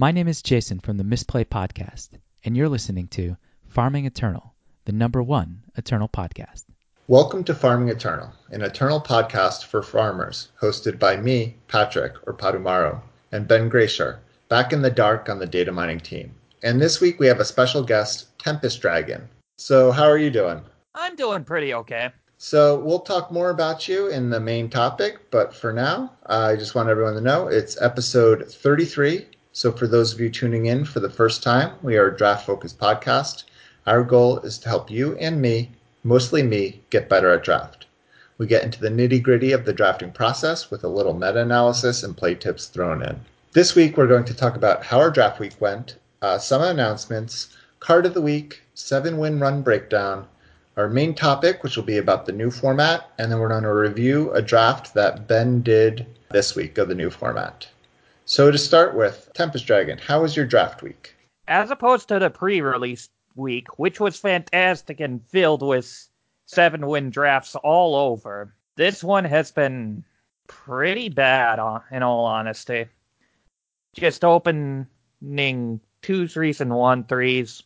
My name is Jason from the Misplay Podcast, and you're listening to Farming Eternal, the number one Eternal podcast. Welcome to Farming Eternal, an Eternal podcast for farmers, hosted by me, Patrick, or Padumaro, and Ben Grayshar, back in the dark on the data mining team. And this week we have a special guest, Tempest Dragon. So, how are you doing? I'm doing pretty okay. So, we'll talk more about you in the main topic, but for now, I just want everyone to know it's episode 33. So, for those of you tuning in for the first time, we are a draft focused podcast. Our goal is to help you and me, mostly me, get better at draft. We get into the nitty gritty of the drafting process with a little meta analysis and play tips thrown in. This week, we're going to talk about how our draft week went, uh, some announcements, card of the week, seven win run breakdown, our main topic, which will be about the new format, and then we're going to review a draft that Ben did this week of the new format. So to start with, Tempest Dragon, how was your draft week? As opposed to the pre-release week, which was fantastic and filled with seven win drafts all over, this one has been pretty bad, uh, in all honesty. Just opening two threes and one threes.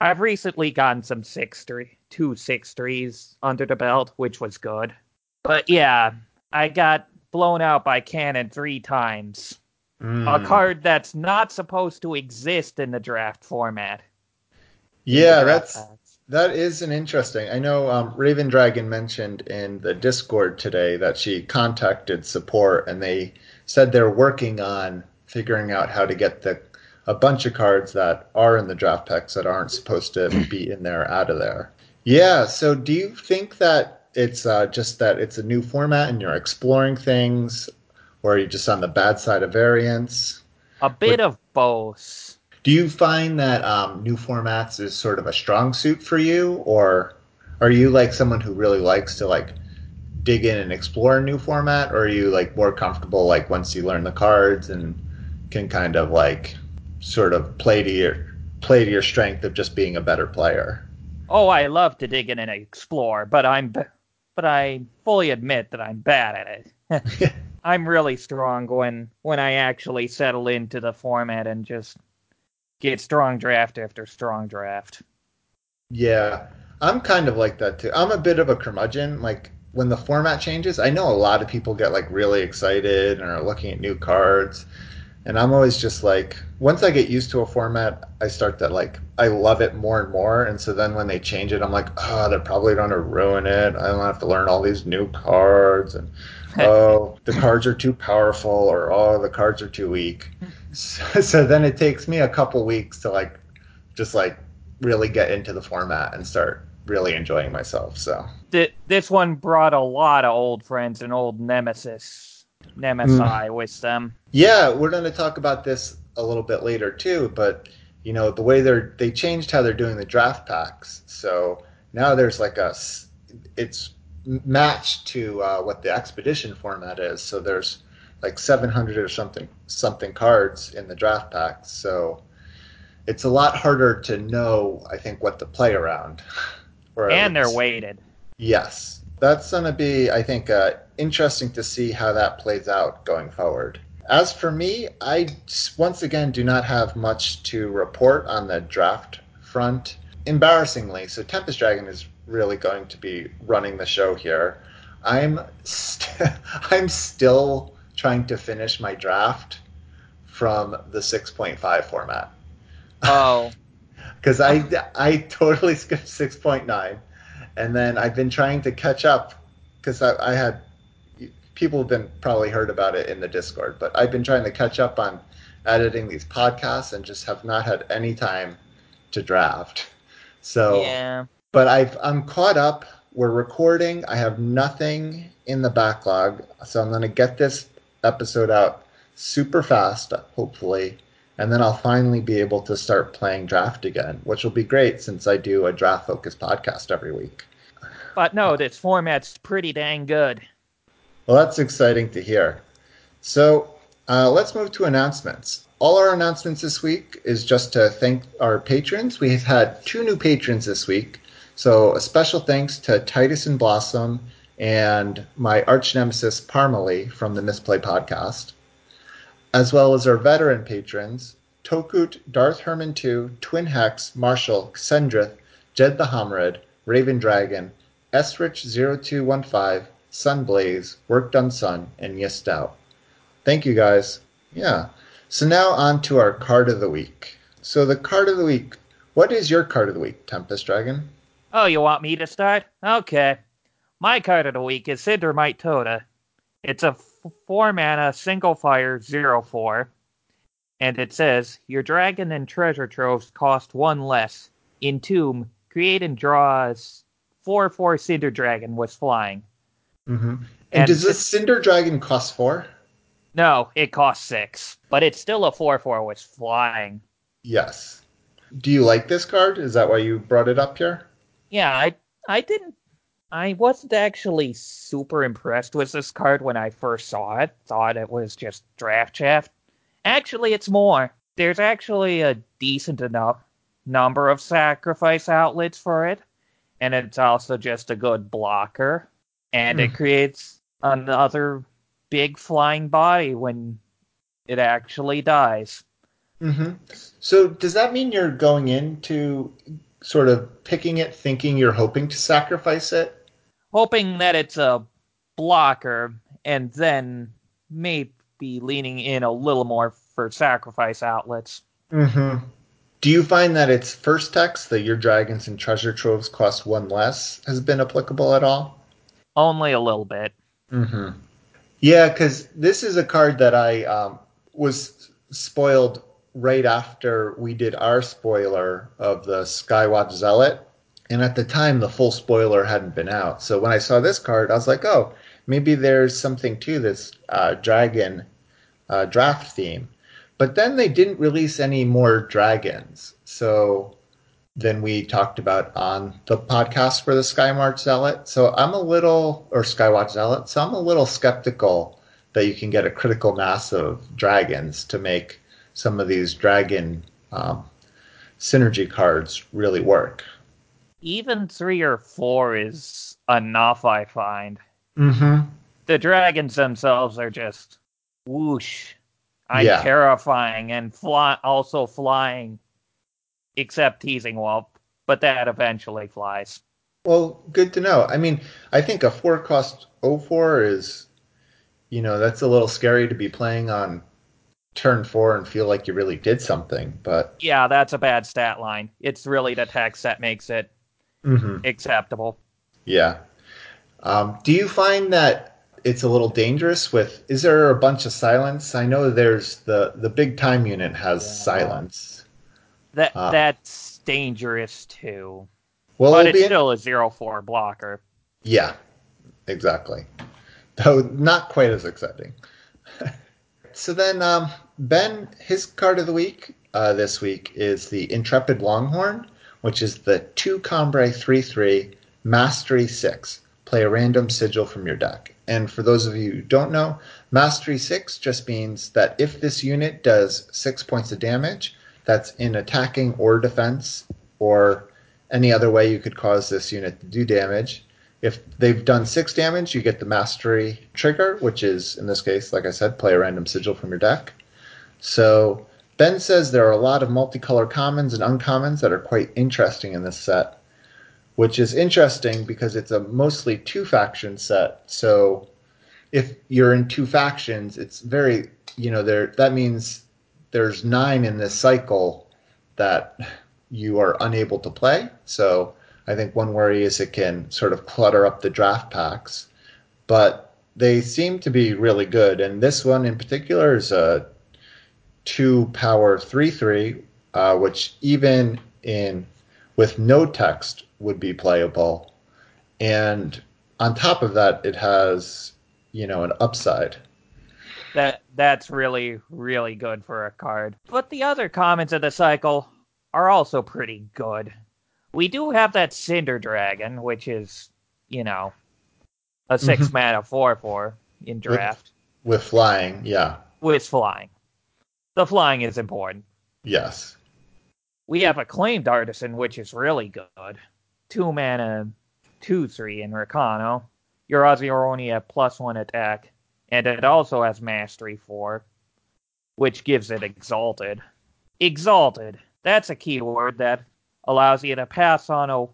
I've recently gotten some six three, two six threes under the belt, which was good. But yeah, I got blown out by Cannon three times. Mm. A card that's not supposed to exist in the draft format. Yeah, draft that's packs. that is an interesting. I know um, Raven Dragon mentioned in the Discord today that she contacted support and they said they're working on figuring out how to get the a bunch of cards that are in the draft packs that aren't supposed to be in there out of there. Yeah. So do you think that it's uh, just that it's a new format and you're exploring things, or are you just on the bad side of variance? A bit of both. Do you find that um, new formats is sort of a strong suit for you, or are you like someone who really likes to like dig in and explore a new format, or are you like more comfortable like once you learn the cards and can kind of like sort of play to your play to your strength of just being a better player. Oh, I love to dig in and explore, but I'm but I fully admit that I'm bad at it. I'm really strong when when I actually settle into the format and just get strong draft after strong draft. Yeah, I'm kind of like that too. I'm a bit of a curmudgeon. Like when the format changes, I know a lot of people get like really excited and are looking at new cards and I'm always just like once I get used to a format, I start to like I love it more and more. And so then when they change it, I'm like, oh, they're probably going to ruin it. I don't have to learn all these new cards, and oh, the cards are too powerful, or oh, the cards are too weak. So, so then it takes me a couple weeks to like just like really get into the format and start really enjoying myself. So this one brought a lot of old friends and old nemesis Nemesis mm. with them. Yeah, we're going to talk about this a little bit later too, but you know the way they're they changed how they're doing the draft packs. So now there's like a it's matched to uh, what the expedition format is. So there's like 700 or something something cards in the draft pack. So it's a lot harder to know, I think, what to play around. and they're weighted. Yes, that's going to be, I think, uh, interesting to see how that plays out going forward. As for me, I once again do not have much to report on the draft front. Embarrassingly, so Tempest Dragon is really going to be running the show here. I'm st- I'm still trying to finish my draft from the 6.5 format. Oh. Because I, I totally skipped 6.9 and then I've been trying to catch up because I, I, had people have been probably heard about it in the Discord, but I've been trying to catch up on editing these podcasts and just have not had any time to draft. So, yeah. But I've I'm caught up. We're recording. I have nothing in the backlog, so I'm going to get this episode out super fast, hopefully, and then I'll finally be able to start playing draft again, which will be great since I do a draft focused podcast every week. But no, this format's pretty dang good. Well, that's exciting to hear. So uh, let's move to announcements. All our announcements this week is just to thank our patrons. We've had two new patrons this week. So a special thanks to Titus and Blossom and my arch nemesis Parmalee from the Misplay podcast, as well as our veteran patrons, Tokut, Darth Herman 2, Twin Hex, Marshall, Xendrith, Jed the Homrid, Raven Dragon, Esrich 0215, Sunblaze, Work Done Sun, and Yistout. Thank you guys. Yeah. So now on to our card of the week. So the card of the week. What is your card of the week, Tempest Dragon? Oh, you want me to start? Okay. My card of the week is Cindermite Toda. It's a f- four mana single fire zero four, and it says your dragon and treasure troves cost one less. Entomb, create and draw four four cinder dragon with flying. Mm-hmm. And, And does this Cinder Dragon cost four? No, it costs six, but it's still a four four with flying. Yes. Do you like this card? Is that why you brought it up here? Yeah, I I didn't I wasn't actually super impressed with this card when I first saw it. Thought it was just draft shaft. Actually, it's more. There's actually a decent enough number of sacrifice outlets for it, and it's also just a good blocker, and it Hmm. creates another big flying body when it actually dies. Mm-hmm. So does that mean you're going into sort of picking it, thinking you're hoping to sacrifice it? hoping that it's a blocker and then maybe leaning in a little more for sacrifice outlets. Mm-hmm. Do you find that its first text, that your dragons and treasure troves cost one less, has been applicable at all? Only a little bit. Mm-hmm. Yeah, because this is a card that I um, was spoiled right after we did our spoiler of the Skywatch Zealot. And at the time, the full spoiler hadn't been out. So when I saw this card, I was like, oh, maybe there's something to this uh, dragon uh, draft theme. But then they didn't release any more dragons. So than we talked about on the podcast for the Skywatch Zealot. So I'm a little, or Skywatch Zealot, so I'm a little skeptical that you can get a critical mass of dragons to make some of these dragon um, synergy cards really work. Even three or four is enough, I find. Mm-hmm. The dragons themselves are just whoosh. I'm Yeah. terrifying and fly also flying, except teasing whelp, but that eventually flies. Well, good to know. I mean, I think a four cost 04 is, you know, that's a little scary to be playing on turn four and feel like you really did something. But Yeah, that's a bad stat line. It's really the text that makes it Mhm. acceptable. yeah. Um, do you find that it's a little dangerous with? Is there a bunch of silence? I know there's the the big time unit has Yeah. silence. That Ah. that's dangerous too. Well, but it'll it's be still a zero four blocker. yeah, exactly. Though not quite as exciting. so then, um, Ben, his card of the week uh, this week is the Intrepid Longhorn, which is the two Combrei three three Mastery six. Play a random sigil from your deck. And for those of you who don't know, Mastery six just means that if this unit does six points of damage, that's in attacking or defense, or any other way you could cause this unit to do damage. If they've done six damage, you get the mastery trigger, which is in this case, like I said, play a random sigil from your deck. So Ben says there are a lot of multicolor commons and uncommons that are quite interesting in this set, which is interesting because it's a mostly two faction set. So if you're in two factions, it's very you know there that means there's nine in this cycle that you are unable to play. So I think one worry is it can sort of clutter up the draft packs, but they seem to be really good. And this one in particular is a two power three three, uh, which even in with no text would be playable. And on top of that, it has you know an upside. That that's really really good for a card. But the other comments of the cycle are also pretty good. We do have that Cinder Dragon, which is you know a 6 mm-hmm. mana four four in draft With flying, yeah, with flying. The flying is important. yes, We have acclaimed artisan, which is really good. Two mana, two three in Rakano. Your Azionia plus one attack, and it also has mastery four, which gives it exalted. Exalted. That's a keyword that allows you to pass on a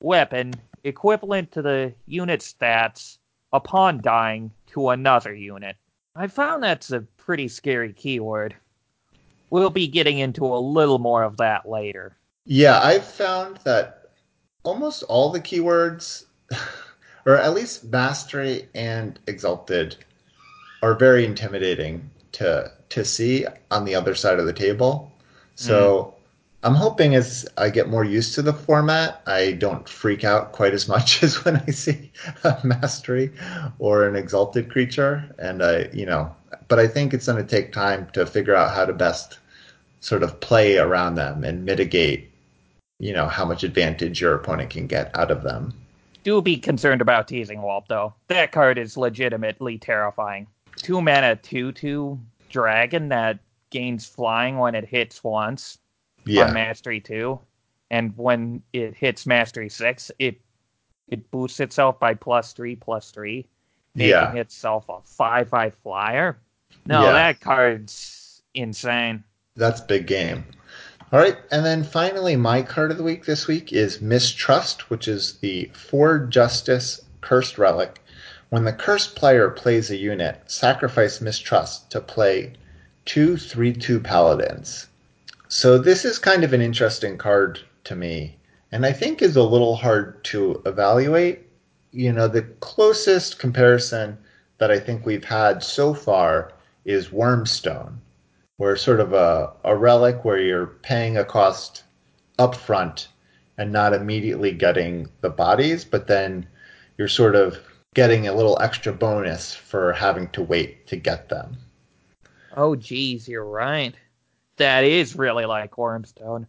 weapon equivalent to the unit stats upon dying to another unit. I found that's a pretty scary keyword. We'll be getting into a little more of that later. Yeah, I've found that almost all the keywords, or at least mastery and exalted, are very intimidating to to see on the other side of the table. So hmm. I'm hoping as I get more used to the format, I don't freak out quite as much as when I see a mastery or an exalted creature. And I, you know, but I think it's going to take time to figure out how to best sort of play around them and mitigate, you know, how much advantage your opponent can get out of them. Do be concerned about teasing Walt though. That card is legitimately terrifying. Two mana two two dragon that gains flying when it hits once Yeah. on Mastery 2. And when it hits Mastery 6, it it boosts itself by plus 3, plus 3, making Yeah. itself a 5 5 flyer. No, Yeah. that card's insane. That's big game. All right, and then finally, my card of the week this week is Mistrust, which is the four justice cursed relic. When the cursed player plays a unit, sacrifice Mistrust to play two three two paladins. So this is kind of an interesting card to me, and I think is a little hard to evaluate. You know, the closest comparison that I think we've had so far is Wormstone where sort of a, a relic where you're paying a cost up front and not immediately getting the bodies, but then you're sort of getting a little extra bonus for having to wait to get them. Oh, geez, you're right. That is really like Wormstone.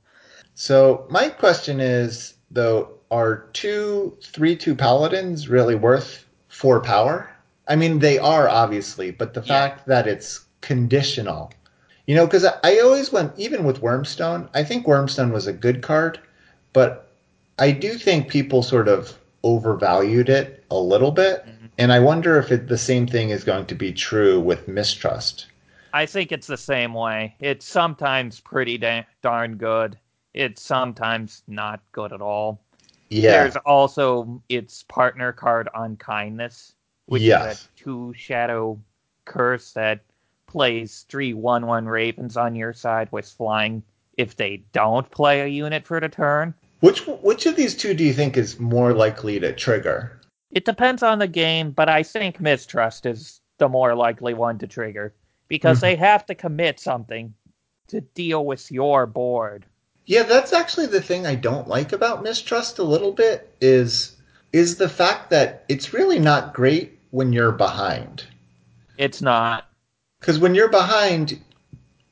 So my question is though, are two three two paladins really worth four power? I mean they are obviously, but the Yeah. fact that it's conditional. You know, because I, I always went even with Wormstone, I think Wormstone was a good card, but I do think people sort of overvalued it a little bit. Mhm. And I wonder if it, the same thing is going to be true with Mistrust. I think it's the same way. It's sometimes pretty da- darn good. It's sometimes not good at all. Yeah. There's also its partner card Unkindness, which is a two shadow curse that plays three one one ravens on your side with flying if they don't play a unit for the turn. Which which of these two do you think is more likely to trigger? It depends on the game, but I think Mistrust is the more likely one to trigger because Mhm. they have to commit something to deal with your board. Yeah, that's actually the thing I don't like about Mistrust a little bit is is the fact that it's really not great when you're behind. It's not. Because when you're behind,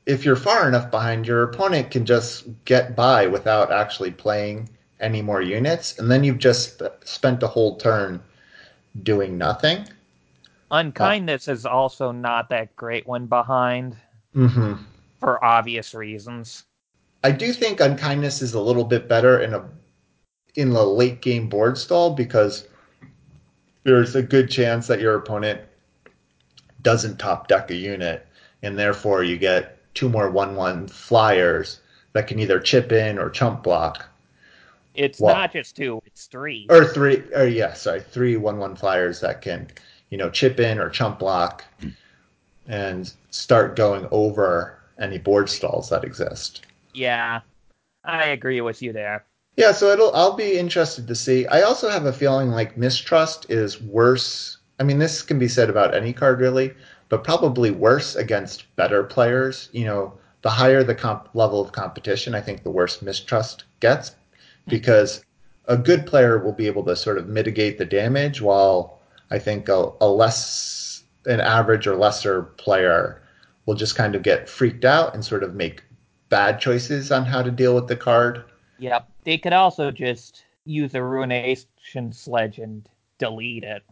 if you're far enough behind, your opponent can just get by without actually playing any more units, and then you've just spent a whole turn doing nothing. Unkindness is also not that great when behind hmm for obvious reasons. I do think unkindness is a little bit better in a in the late game board stall because there's a good chance that your opponent doesn't top deck a unit, and therefore you get two more one one flyers that can either chip in or chump block, It's Wow. not just two, it's three. or three or yeah, sorry, three one one flyers that can you know chip in or chump block, and start going over any board stalls that exist. Yeah, I agree with you there. Yeah, so it'll I'll be interested to see. I also have a feeling like mistrust is worse. I mean, this can be said about any card really, but probably worse against better players. You know, the higher the comp level of competition, I think the worse mistrust gets because a good player will be able to sort of mitigate the damage while I think a, a less an average or lesser player will just kind of get freaked out and sort of make bad choices on how to deal with the card. Yep. They could also just use a ruination sledge and delete it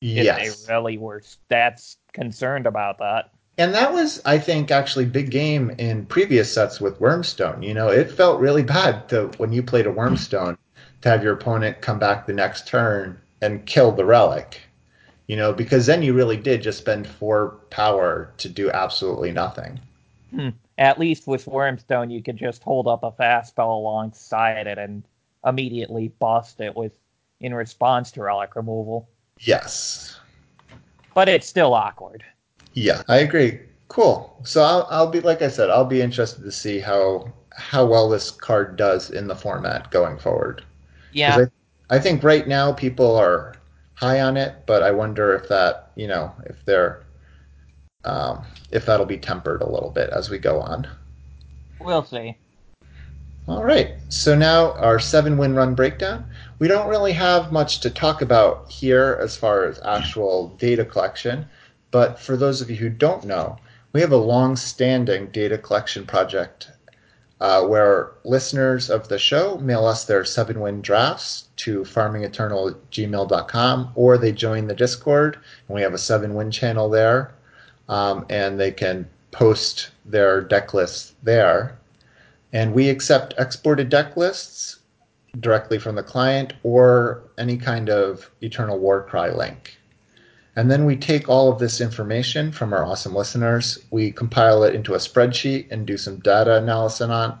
if they really were that's concerned about that. And that was, I think, actually big game in previous sets with Wormstone. You know, it felt really bad to when you played a Wormstone to have your opponent come back the next turn and kill the relic. You know, because then you really did just spend four power to do absolutely nothing. And At least with Wormstone, you could just hold up a fastball alongside it and immediately bust it with in response to relic removal. Yes. But it's still awkward. Yeah, I agree. Cool. So I'll, I'll be like I said, I'll be interested to see how how well this card does in the format going forward. Yeah. I, I think right now people are high on it, but I wonder if that you know if they're um, if that'll be tempered a little bit as we go on. We'll see. All right. So now our seven win run breakdown. We don't really have much to talk about here as far as actual data collection, but for those of you who don't know, we have a long standing data collection project uh, where listeners of the show mail us their seven win drafts to farmingeternal@gmail.com or they join the Discord and we have a seven win channel there um, and they can post their deck lists there. And we accept exported deck lists directly from the client or any kind of Eternal Warcry link. And then we take all of this information from our awesome listeners, we compile it into a spreadsheet and do some data analysis on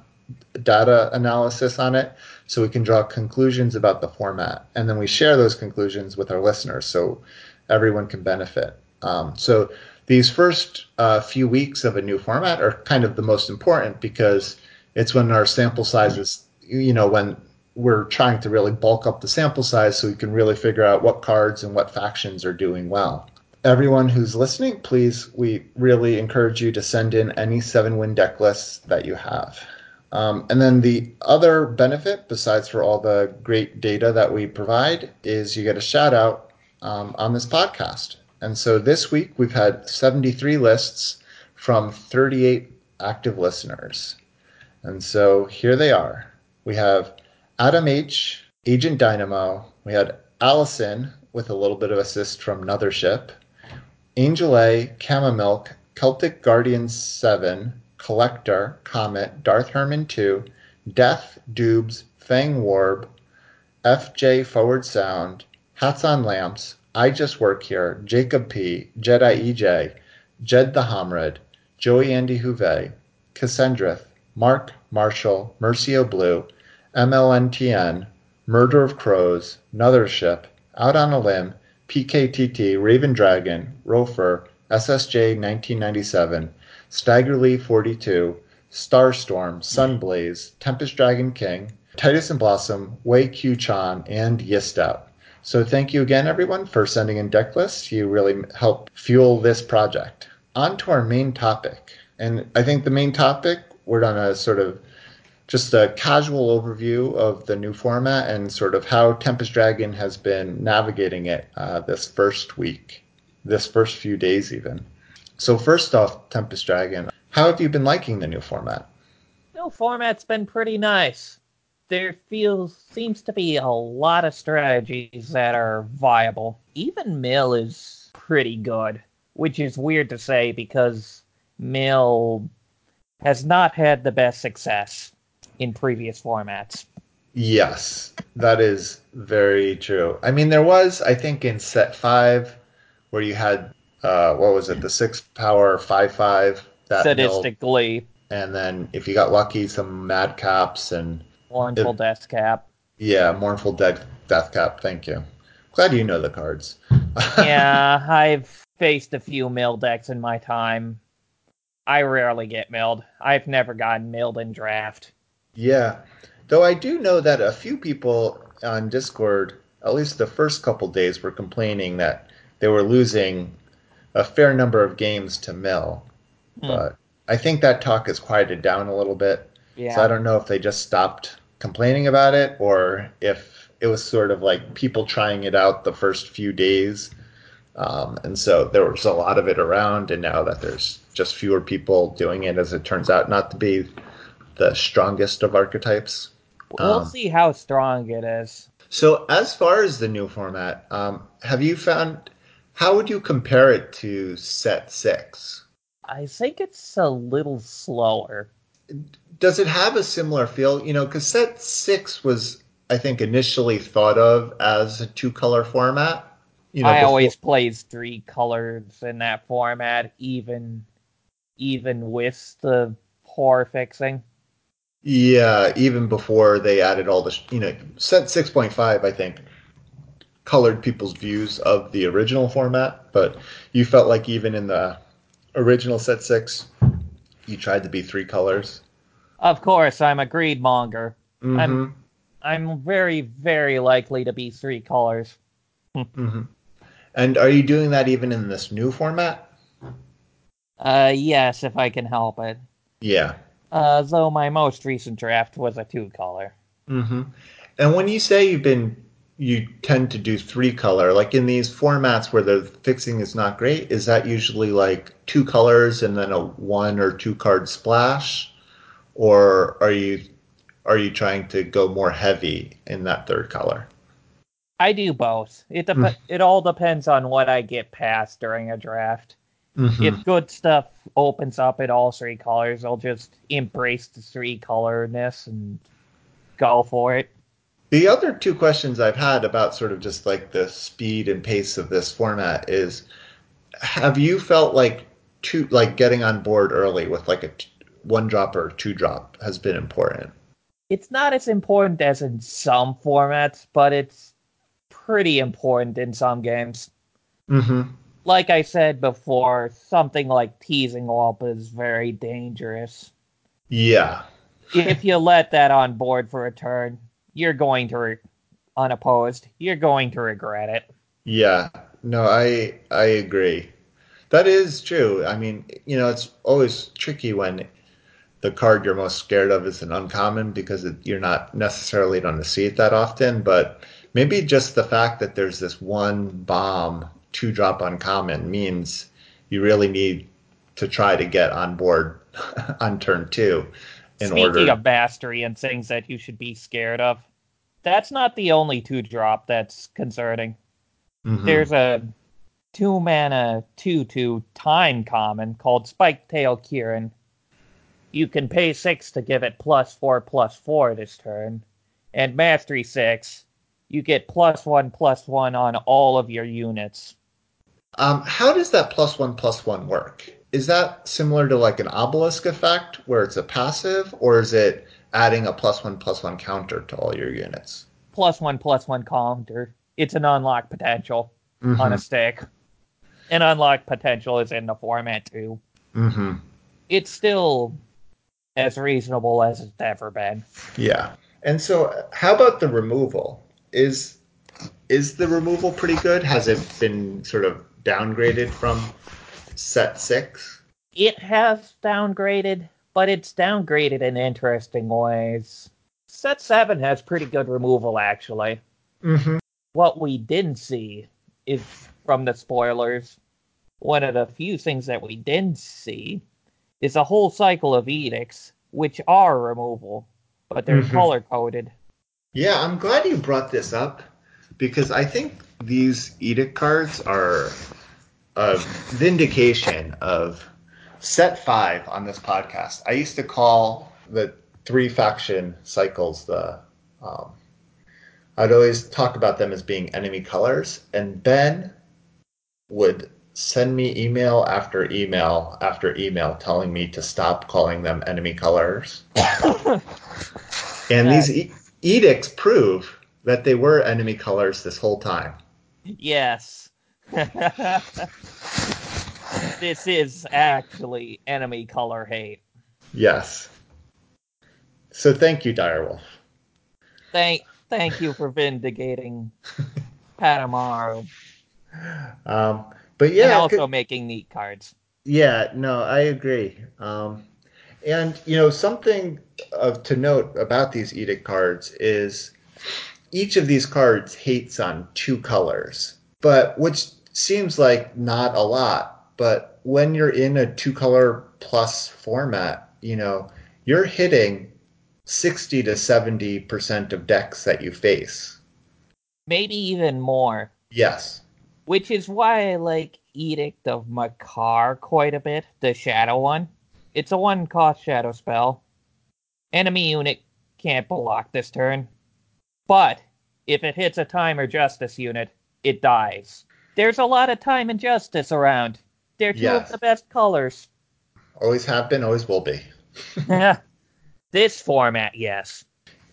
data analysis on it so we can draw conclusions about the format. And then we share those conclusions with our listeners so everyone can benefit. Um, so these first uh, few weeks of a new format are kind of the most important because it's when our sample sizes, you know, when we're trying to really bulk up the sample size so we can really figure out what cards and what factions are doing well. Everyone who's listening, please, we really encourage you to send in any seven win deck lists that you have. Um, and then the other benefit, besides for all the great data that we provide, is you get a shout out um, on this podcast. And so this week we've had 73 lists from 38 active listeners. And so here they are. We have Adam H, Agent Dynamo. We had Allison with a little bit of assist from Ship, Angel A, Milk, Celtic Guardian 7, Collector, Comet, Darth Herman 2, Death, Dubes, Fang Warb, FJ Forward Sound, Hats on Lamps, I Just Work Here, Jacob P, Jedi EJ, Jed the Homrid, Joey Andy Huve, Cassendrath, Mark Marshall, Mercio Blue, MLNTN, Murder of Crows, Ship, Out on a Limb, PKTT, Raven Dragon, Rofer, SSJ 1997, Staggerly 42, Starstorm, Sunblaze, Tempest Dragon King, Titus and Blossom, Wei Q Chan, and Yistout. So thank you again, everyone, for sending in deck lists. You really help fuel this project. On to our main topic. And I think the main topic, we're on a sort of just a casual overview of the new format and sort of how Tempest Dragon has been navigating it uh, this first week, this first few days, even. So, first off, Tempest Dragon, how have you been liking the new format? New format's been pretty nice. There feels seems to be a lot of strategies that are viable. Even Mill is pretty good, which is weird to say because Mill has not had the best success in previous formats. Yes, that is very true. I mean, there was, I think, in set five, where you had, uh, what was it, the six power five five that sadistically, and then if you got lucky, some madcaps and mournful death cap. Yeah, mournful death death cap. Thank you. Glad you know the cards. yeah, I've faced a few mill decks in my time. I rarely get milled. I've never gotten milled in draft. Yeah. Though I do know that a few people on Discord, at least the first couple days, were complaining that they were losing a fair number of games to Mill. Hmm. But I think that talk has quieted down a little bit. Yeah. So I don't know if they just stopped complaining about it or if it was sort of like people trying it out the first few days. Um, and so there was a lot of it around, and now that there's just fewer people doing it, as it turns out not to be the strongest of archetypes. We'll um, see how strong it is. So, as far as the new format, um, have you found how would you compare it to set six? I think it's a little slower. Does it have a similar feel? You know, because set six was, I think, initially thought of as a two color format. You know, I before... always plays three colors in that format, even even with the poor fixing. Yeah, even before they added all the, you know, set 6.5, I think, colored people's views of the original format, but you felt like even in the original set 6, you tried to be three colors. Of course, I'm a greed monger. Mm-hmm. I'm I'm very, very likely to be three colors. mm-hmm. And are you doing that even in this new format? Uh, yes, if I can help it. Yeah. Uh, though my most recent draft was a two color. Mm-hmm. And when you say you've been, you tend to do three color, like in these formats where the fixing is not great, is that usually like two colors and then a one or two card splash, or are you are you trying to go more heavy in that third color? I do both. It dep- Mm. it all depends on what I get past during a draft. Mhm. If good stuff opens up in all three colors, I'll just embrace the three colorness and go for it. The other two questions I've had about sort of just like the speed and pace of this format is have you felt like two like getting on board early with like a t- one drop or two drop has been important? It's not as important as in some formats, but it's pretty important in some games. Mm-hmm. Like I said before, something like teasing up is very dangerous. Yeah. if you let that on board for a turn, you're going to, re- unopposed, you're going to regret it. Yeah. No, I I agree. That is true. I mean, you know, it's always tricky when the card you're most scared of is an uncommon because it, you're not necessarily going to see it that often. But maybe just the fact that there's this one bomb two drop uncommon means you really need to try to get on board on turn two in Speaking order. of mastery and things that you should be scared of, that's not the only two drop that's concerning. Mhm. There's a two mana two two time common called Spike Tail Kieran. You can pay six to give it plus four plus four this turn, and mastery six, you get plus one plus one on all of your units. Um, how does that plus one plus one work? Is that similar to like an obelisk effect where it's a passive, or is it adding a plus one plus one counter to all your units? Plus one plus one counter. It's an unlock potential on a stick. An unlock potential is in the format too. Mm-hmm. It's still as reasonable as it's ever been. Yeah. And so, how about the removal? Is is the removal pretty good? Has it been sort of downgraded from set six? It has downgraded, but it's downgraded in interesting ways. Set 7 has pretty good removal, actually. Mm-hmm. What we didn't see is from the spoilers. One of the few things that we didn't see is a whole cycle of edicts, which are removal, but they're Mhm. color coded. Yeah, I'm glad you brought this up because I think these edict cards are a vindication of set five on this podcast. I used to call the three faction cycles the. Um, I'd always talk about them as being enemy colors, and Ben would send me email after email after email telling me to stop calling them enemy colors. and these e- edicts prove that they were enemy colors this whole time. Yes. this is actually enemy color hate. Yes. So thank you, Direwolf. Thank thank you for vindicating Patamaru. Um, but and yeah, also good- making neat cards. yeah, no, I agree. Um, and you know, something of to note about these edict cards is each of these cards hates on two colors, but which seems like not a lot. But when you're in a two color plus format, you know, you're hitting 60 to 70% of decks that you face. Maybe even more. Yes. Which is why I like Edict of Makar quite a bit, the shadow one. It's a one cost shadow spell. Enemy unit can't block this turn. But if it hits a time or justice unit, it dies. There's a lot of time and justice around. They're two Yes. of the best colors. Always have been, always will be. Yeah. this format, yes.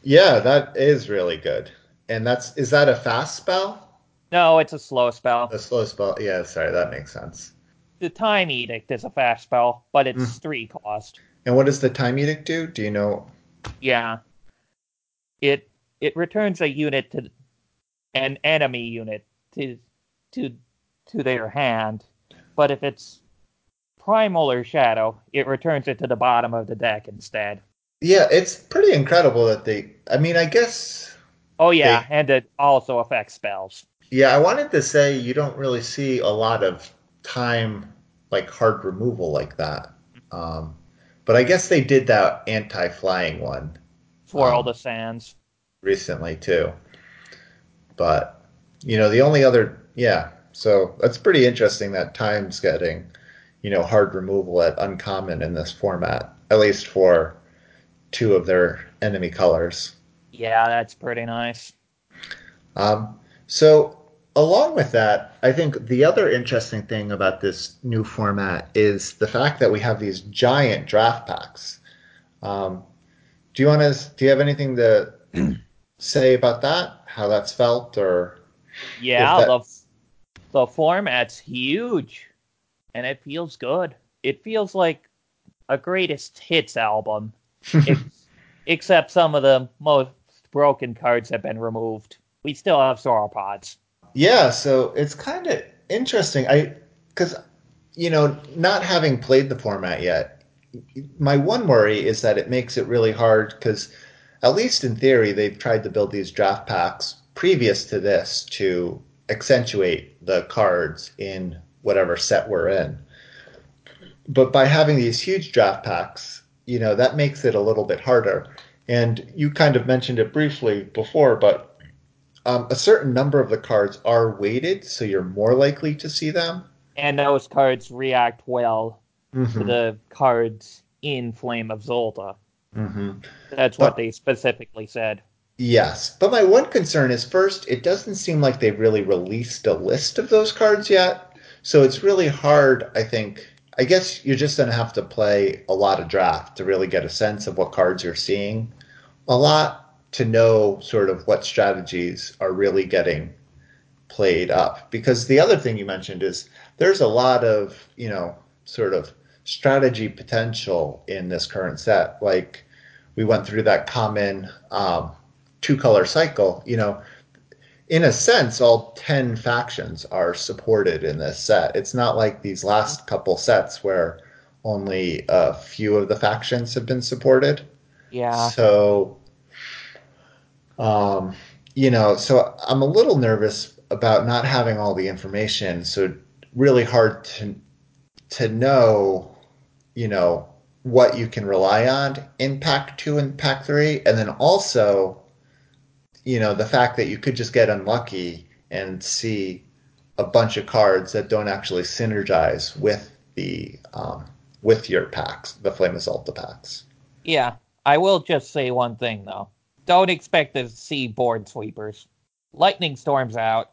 Yeah, that is really good. And that's is that a fast spell? No, it's a slow spell. A slow spell. Yeah, sorry, that makes sense. The Time Edict is a fast spell, but it's Mm. three cost. And what does the time edict do? Do you know? Yeah. It it returns a unit to an enemy unit to to to their hand, but if it's primal or shadow, it returns it to the bottom of the deck instead. Yeah, it's pretty incredible that they. I mean, I guess. Oh yeah, They- and it also affects spells. Yeah, I wanted to say you don't really see a lot of time like hard removal like that. Um, but I guess they did that anti-flying one For all Um, the sands. Recently too. But you know, the only other yeah, so that's pretty interesting that time's getting, you know, hard removal at uncommon in this format, at least for two of their enemy colors. Yeah, that's pretty nice. Um, so along with that, I think the other interesting thing about this new format is the fact that we have these giant draft packs. Um, do you want to? Do you have anything to say about that? How that's felt, or Yeah, the the format's huge, and it feels good. It feels like a greatest hits album, ex- except some of the most broken cards have been removed. We still have sauropods. Yeah, so it's kind of interesting. I because you know, not having played the format yet, my one worry is that it makes it really hard because at least in theory they've tried to build these draft packs previous to this to accentuate the cards in whatever set we're in. But by having these huge draft packs, you know, that makes it a little bit harder. And you kind of mentioned it briefly before, but um, a certain number of the cards are weighted, so you're more likely to see them. And those cards react well to Mm-hmm. the cards in Flame of Xulta. Mm-hmm. That's what But- they specifically said. Yes, but my one concern is first, it doesn't seem like they've really released a list of those cards yet. So it's really hard, I think. I guess you're just going to have to play a lot of draft to really get a sense of what cards you're seeing. A lot to know sort of what strategies are really getting played up. Because the other thing you mentioned is there's a lot of, you know, sort of strategy potential in this current set. Like we went through that common um, two color cycle, you know, in a sense, all 10 factions are supported in this set. It's not like these last couple sets where only a few of the factions have been supported. Yeah. So, um, you know, so I'm a little nervous about not having all the information. So really hard to to know, you know, what you can rely on in Pack Two and Pack Three, and then also, you know, the fact that you could just get unlucky and see a bunch of cards that don't actually synergize with the um, with your packs, the Flame of Xulta packs. Yeah. I will just say one thing though. Don't expect to see board sweepers. Lightning storms out.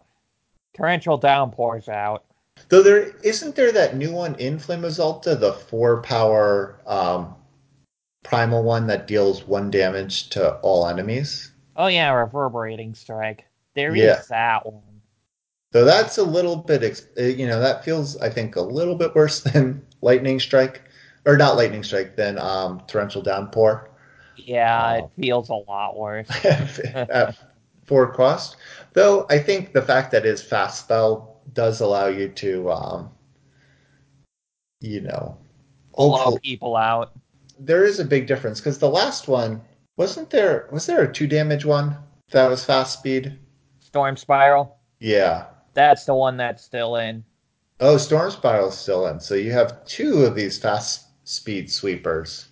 Torrential downpours out. Though there isn't there that new one in Flame of Xulta, the four power um, primal one that deals one damage to all enemies. Oh yeah, reverberating strike. There is Yeah. that one. Though that's a little bit, uh, you know, that feels I think a little bit worse than lightning strike, or not lightning strike, than um, torrential downpour Yeah, Oh. it feels a lot worse. at four cost. Though I think the fact that it's fast spell does allow you to, um, you know, Blow people out. there is a big difference because the last one wasn't there. Was there a two damage one that was fast speed? Storm spiral. Yeah. That's the one that's still in. Oh, Storm Spiral's still in. So you have two of these fast speed sweepers.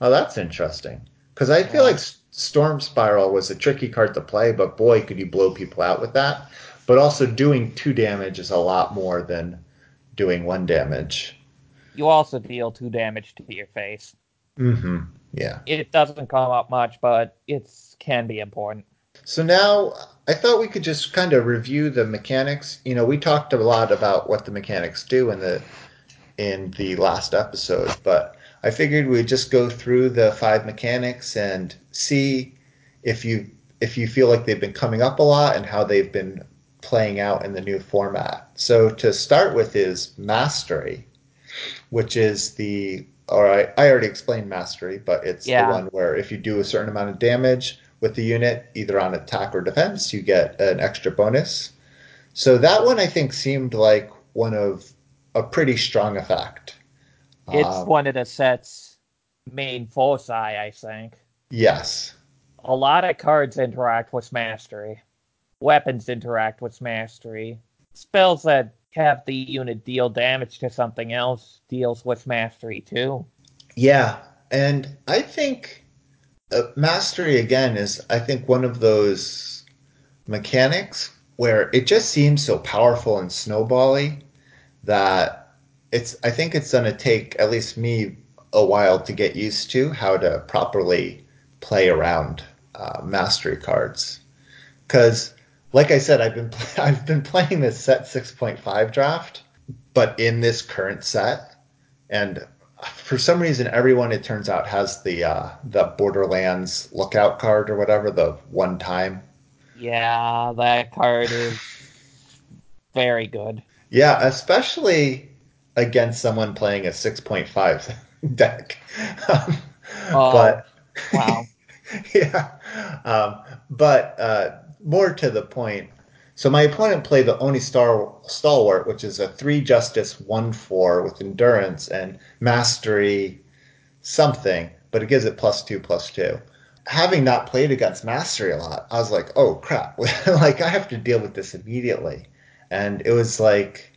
Oh, that's interesting. Because I feel Yeah. like Storm Spiral was a tricky card to play, but boy, could you blow people out with that. But also, doing two damage is a lot more than doing one damage. You also deal two damage to your face. Mm-hmm. Yeah. It doesn't come up much, but it can be important. So now I thought we could just kind of review the mechanics. You know, we talked a lot about what the mechanics do in the in the last episode, but I figured we'd just go through the five mechanics and see if you if you feel like they've been coming up a lot and how they've been playing out in the new format. So to start with is mastery, which is the all right. I already explained mastery, but it's Yeah. the one where if you do a certain amount of damage with the unit, either on attack or defense, you get an extra bonus. So that one I think seemed like one of a pretty strong effect. It's Um, one of the set's main foci, I think. yes. A lot of cards interact with mastery. Weapons interact with mastery. Spells that have the unit deal damage to something else deals with mastery too. Yeah, and I think uh, mastery again is I think one of those mechanics where it just seems so powerful and snowbally that it's I think it's going to take at least me a while to get used to how to properly play around uh, mastery cards because like I said I've been I've been playing this set 6.5 draft but in this current set and for some reason everyone it turns out has the uh, the Borderlands lookout card or whatever the one time Yeah, that card is very good. yeah especially against someone playing a 6.5 deck um, Oh, but wow. yeah um, but uh, more to the point so my opponent played the Oni Star Stalwart, which is a three justice one four with endurance and mastery something, but it gives it plus two plus two. Having not played against mastery a lot, I was like, oh crap, like I have to deal with this immediately, and it was like.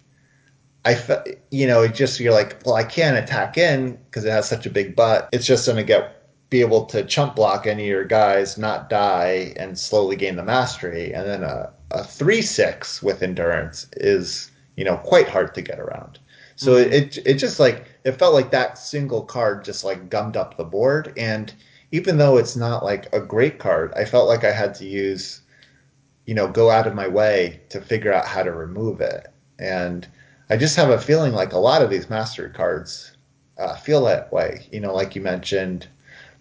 I, fe- you know, it just you're like, well, I can't attack in because it has such a big butt. It's just going to get be able to chump block any of your guys, not die, and slowly gain the mastery. And then a, a three six with endurance is you know quite hard to get around. So Mhm. it it just like it felt like that single card just like gummed up the board. And even though it's not like a great card, I felt like I had to use you know go out of my way to figure out how to remove it. And I just have a feeling like a lot of these mastery cards uh, feel that way. You know, like you mentioned,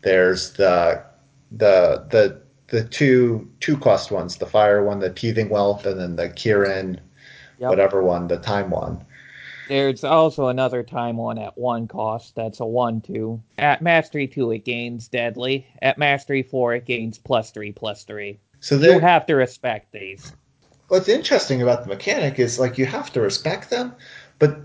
there's the the the the two two cost ones, the fire one, the teething wealth, and then the Kieran Yep. whatever one, the time one. There's also another time one at one cost that's a 1 2. At Mastery 2, it gains Deadly. At Mastery 4, it gains plus 3 plus 3. So You there, have to respect these. what's interesting about the mechanic is like you have to respect them, but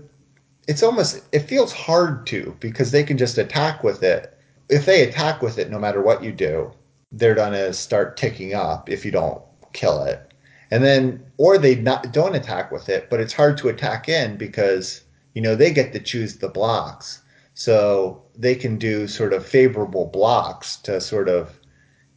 it's almost it feels hard to because they can just attack with it. If they attack with it, no matter what you do, they're gonna start ticking up if you don't kill it. And then or they not don't attack with it, but it's hard to attack in because you know they get to choose the blocks. So they can do sort of favorable blocks to sort of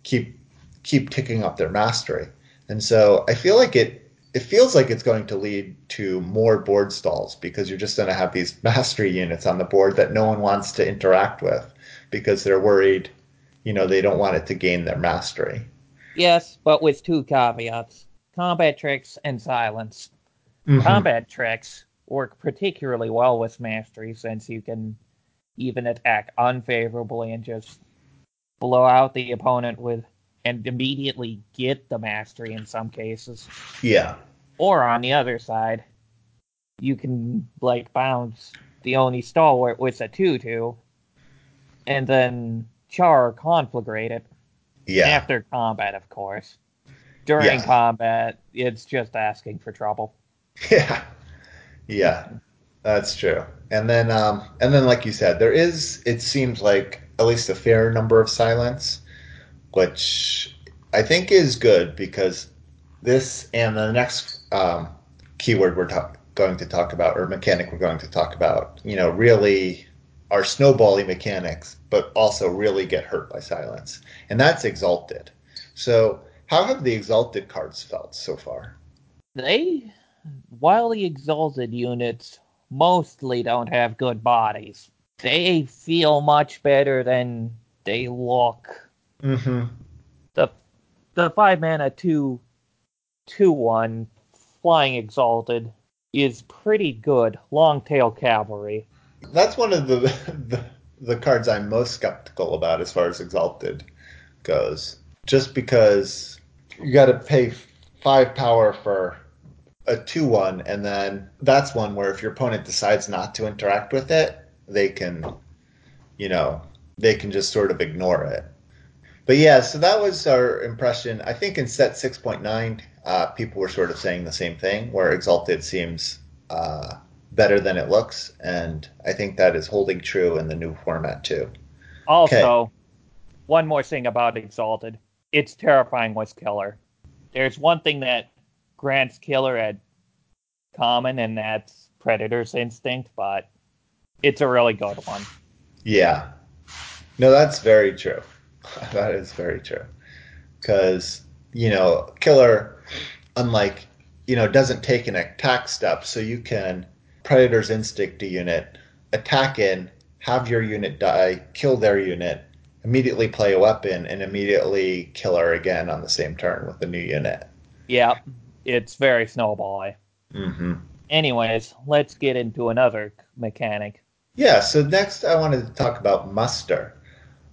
keep keep ticking up their mastery. And so I feel like it it feels like it's going to lead to more board stalls because you're just going to have these mastery units on the board that no one wants to interact with because they're worried, you know, they don't want it to gain their mastery. Yes, but with two caveats combat tricks and silence. Mm-hmm. Combat tricks work particularly well with mastery since you can even attack unfavorably and just blow out the opponent with and immediately get the mastery in some cases. Yeah. Or on the other side, you can like bounce the only stalwart with a 2 2 and then char conflagrated. Yeah. after combat, of course. During Yeah. combat, it's just asking for trouble. Yeah. Yeah. That's true. And then um and then like you said, there is it seems like at least a fair number of silence, which I think is good because this and the next um, keyword we're ta- going to talk about or mechanic we're going to talk about, you know, really are snowbally mechanics, but also really get hurt by silence. And that's exalted. So how have the exalted cards felt so far? They, while the exalted units mostly don't have good bodies, they feel much better than they look. Mm-hmm. The the five mana two two one flying exalted is pretty good. Long tail cavalry. That's one of the, the the cards I'm most skeptical about as far as Exalted goes. Just because you got to pay five power for a 2 1, and then that's one where if your opponent decides not to interact with it, they can, you know, they can just sort of ignore it. But yeah, so that was our impression. I think in set 6.9, uh, people were sort of saying the same thing, where Exalted seems uh, better than it looks, and I think that is holding true in the new format too. Also, okay. one more thing about Exalted. It's terrifying with Killer. There's one thing that grants Killer at common, and that's Predator's Instinct, but it's a really good one. Yeah. No, that's very true. that is very true. Because, you know, Killer, unlike, you know, doesn't take an attack step, so you can Predator's Instinct a unit, attack in, have your unit die, kill their unit, immediately play a weapon, and immediately kill her again on the same turn with the new unit. Yeah, it's very snowbally. Mm-hmm. Anyways, let's get into another mechanic. Yeah, so next I wanted to talk about muster.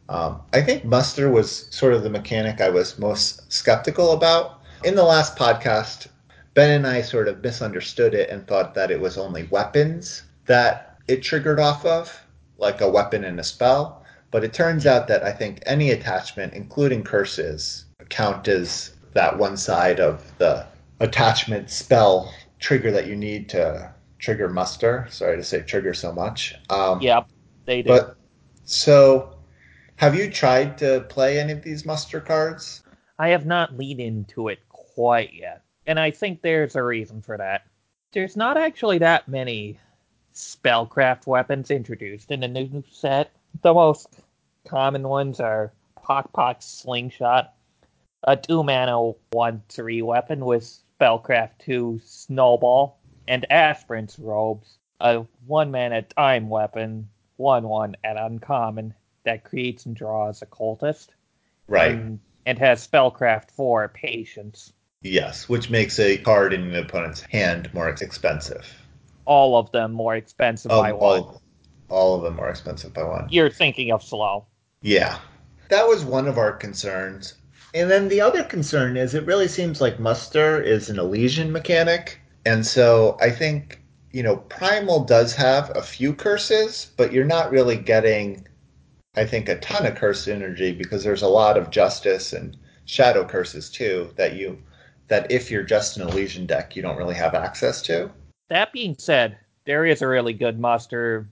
Um, I think muster was sort of the mechanic I was most skeptical about. In the last podcast, Ben and I sort of misunderstood it and thought that it was only weapons that it triggered off of, like a weapon and a spell. But it turns out that I think any attachment, including curses, count as that one side of the attachment spell trigger that you need to trigger muster. Sorry to say trigger so much. Um, yep, they do. But so have you tried to play any of these muster cards? I have not leaned into it quite yet, and I think there's a reason for that. There's not actually that many spellcraft weapons introduced in the new set. The most common ones are Pock Pock Slingshot, a two mana 1 3 weapon with Spellcraft 2 Snowball, and Aspirant's Robes, a one mana time weapon, 1 1 at uncommon, that creates and draws a cultist. Right. And, and has spellcraft 4 patience. Yes, which makes a card in an opponent's hand more expensive. All of them more expensive by all, one. All of them more expensive by one. You're thinking of slow. Yeah. That was one of our concerns. And then the other concern is it really seems like muster is an Elysian mechanic. And so I think, you know, Primal does have a few curses, but you're not really getting I think, a ton of curse energy because there's a lot of justice and shadow curses too that you that if you're just an Elysian deck, you don't really have access to. That being said, there is a really good muster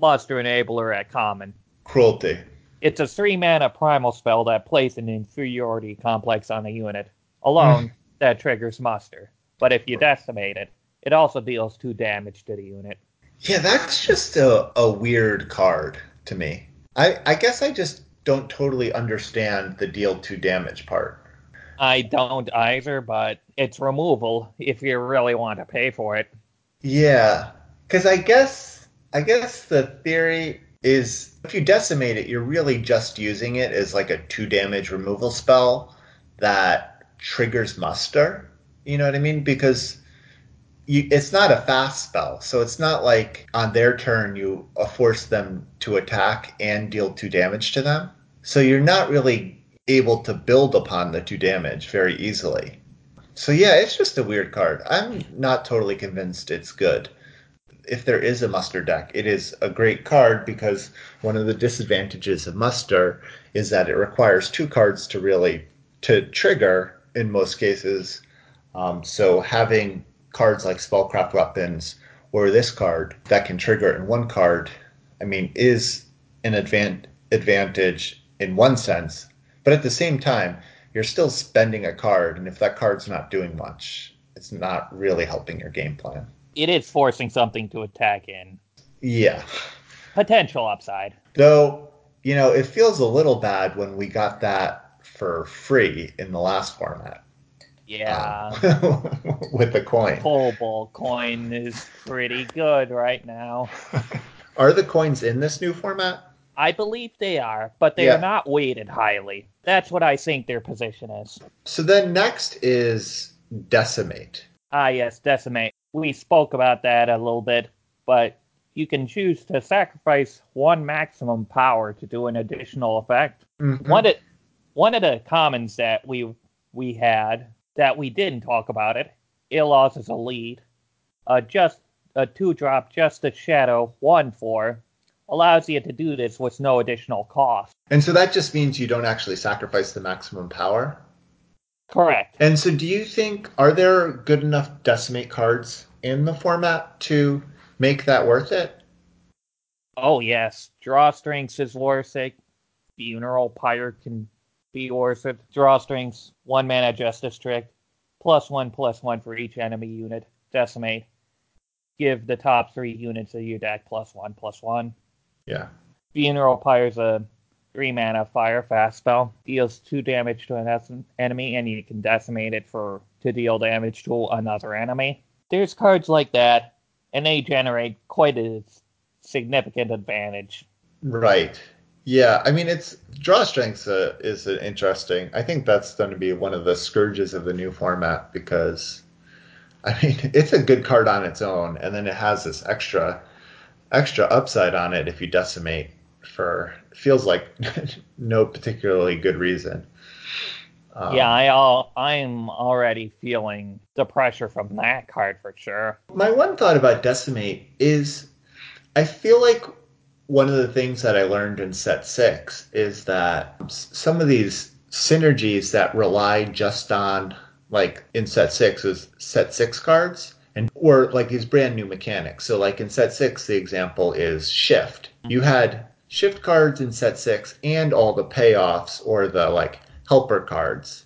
muster enabler at common. Cruelty. It's a three mana primal spell that plays an inferiority complex on a unit. Alone, mm. that triggers muster. But if you decimate it, it also deals two damage to the unit. Yeah, that's just a, a weird card to me. I, I guess I just don't totally understand the deal two damage part. I don't either, but it's removal if you really want to pay for it. Yeah, because I guess I guess the theory is if you decimate it, you're really just using it as like a two damage removal spell that triggers muster. You know what I mean? Because you, it's not a fast spell, so it's not like on their turn you uh, force them to attack and deal two damage to them. So you're not really able to build upon the two damage very easily. So yeah, it's just a weird card. I'm not totally convinced it's good. If there is a muster deck, it is a great card because one of the disadvantages of muster is that it requires two cards to really to trigger in most cases. Um, so having cards like spellcraft weapons or this card that can trigger in one card, I mean, is an advan- advantage in one sense, but at the same time, you're still spending a card, and if that card's not doing much, it's not really helping your game plan. It is forcing something to attack in. Yeah. Potential upside. Though, you know, it feels a little bad when we got that for free in the last format. Yeah. Um, with the coin. Kobold coin is pretty good right now. are the coins in this new format? I believe they are, but they yeah. are not weighted highly. That's what I think their position is. So then next is decimate. Ah, yes, decimate. We spoke about that a little bit, but you can choose to sacrifice one maximum power to do an additional effect. Mhm. One of one of the commons that we we had that we didn't talk about it, Ilos is a lead. Uh, just a two drop, just a shadow, one four, allows you to do this with no additional cost. And so that just means you don't actually sacrifice the maximum power. Correct. And so, do you think are there good enough decimate cards in the format to make that worth it? Oh yes, drawstrings is worth it. Funeral pyre can be worth it. Drawstrings, one mana justice trick, plus one plus one for each enemy unit. Decimate. Give the top three units of your deck plus one plus one. Yeah. Funeral Pyre's a three mana fire fast spell. Deals two damage to an enemy, and you can decimate it for to deal damage to another enemy. There's cards like that, and they generate quite a significant advantage. Right. Yeah. I mean, it's drawstrings uh, is an interesting. I think that's going to be one of the scourges of the new format because, I mean, it's a good card on its own, and then it has this extra, extra upside on it if you decimate for feels like no particularly good reason. Um, yeah, I all I'm already feeling the pressure from that card for sure. My one thought about Decimate is I feel like one of the things that I learned in set six is that some of these synergies that rely just on, like in set six, is set six cards and or like these brand new mechanics. So, like in set six, the example is shift. Mm-hmm. You had shift cards in set six and all the payoffs or the like helper cards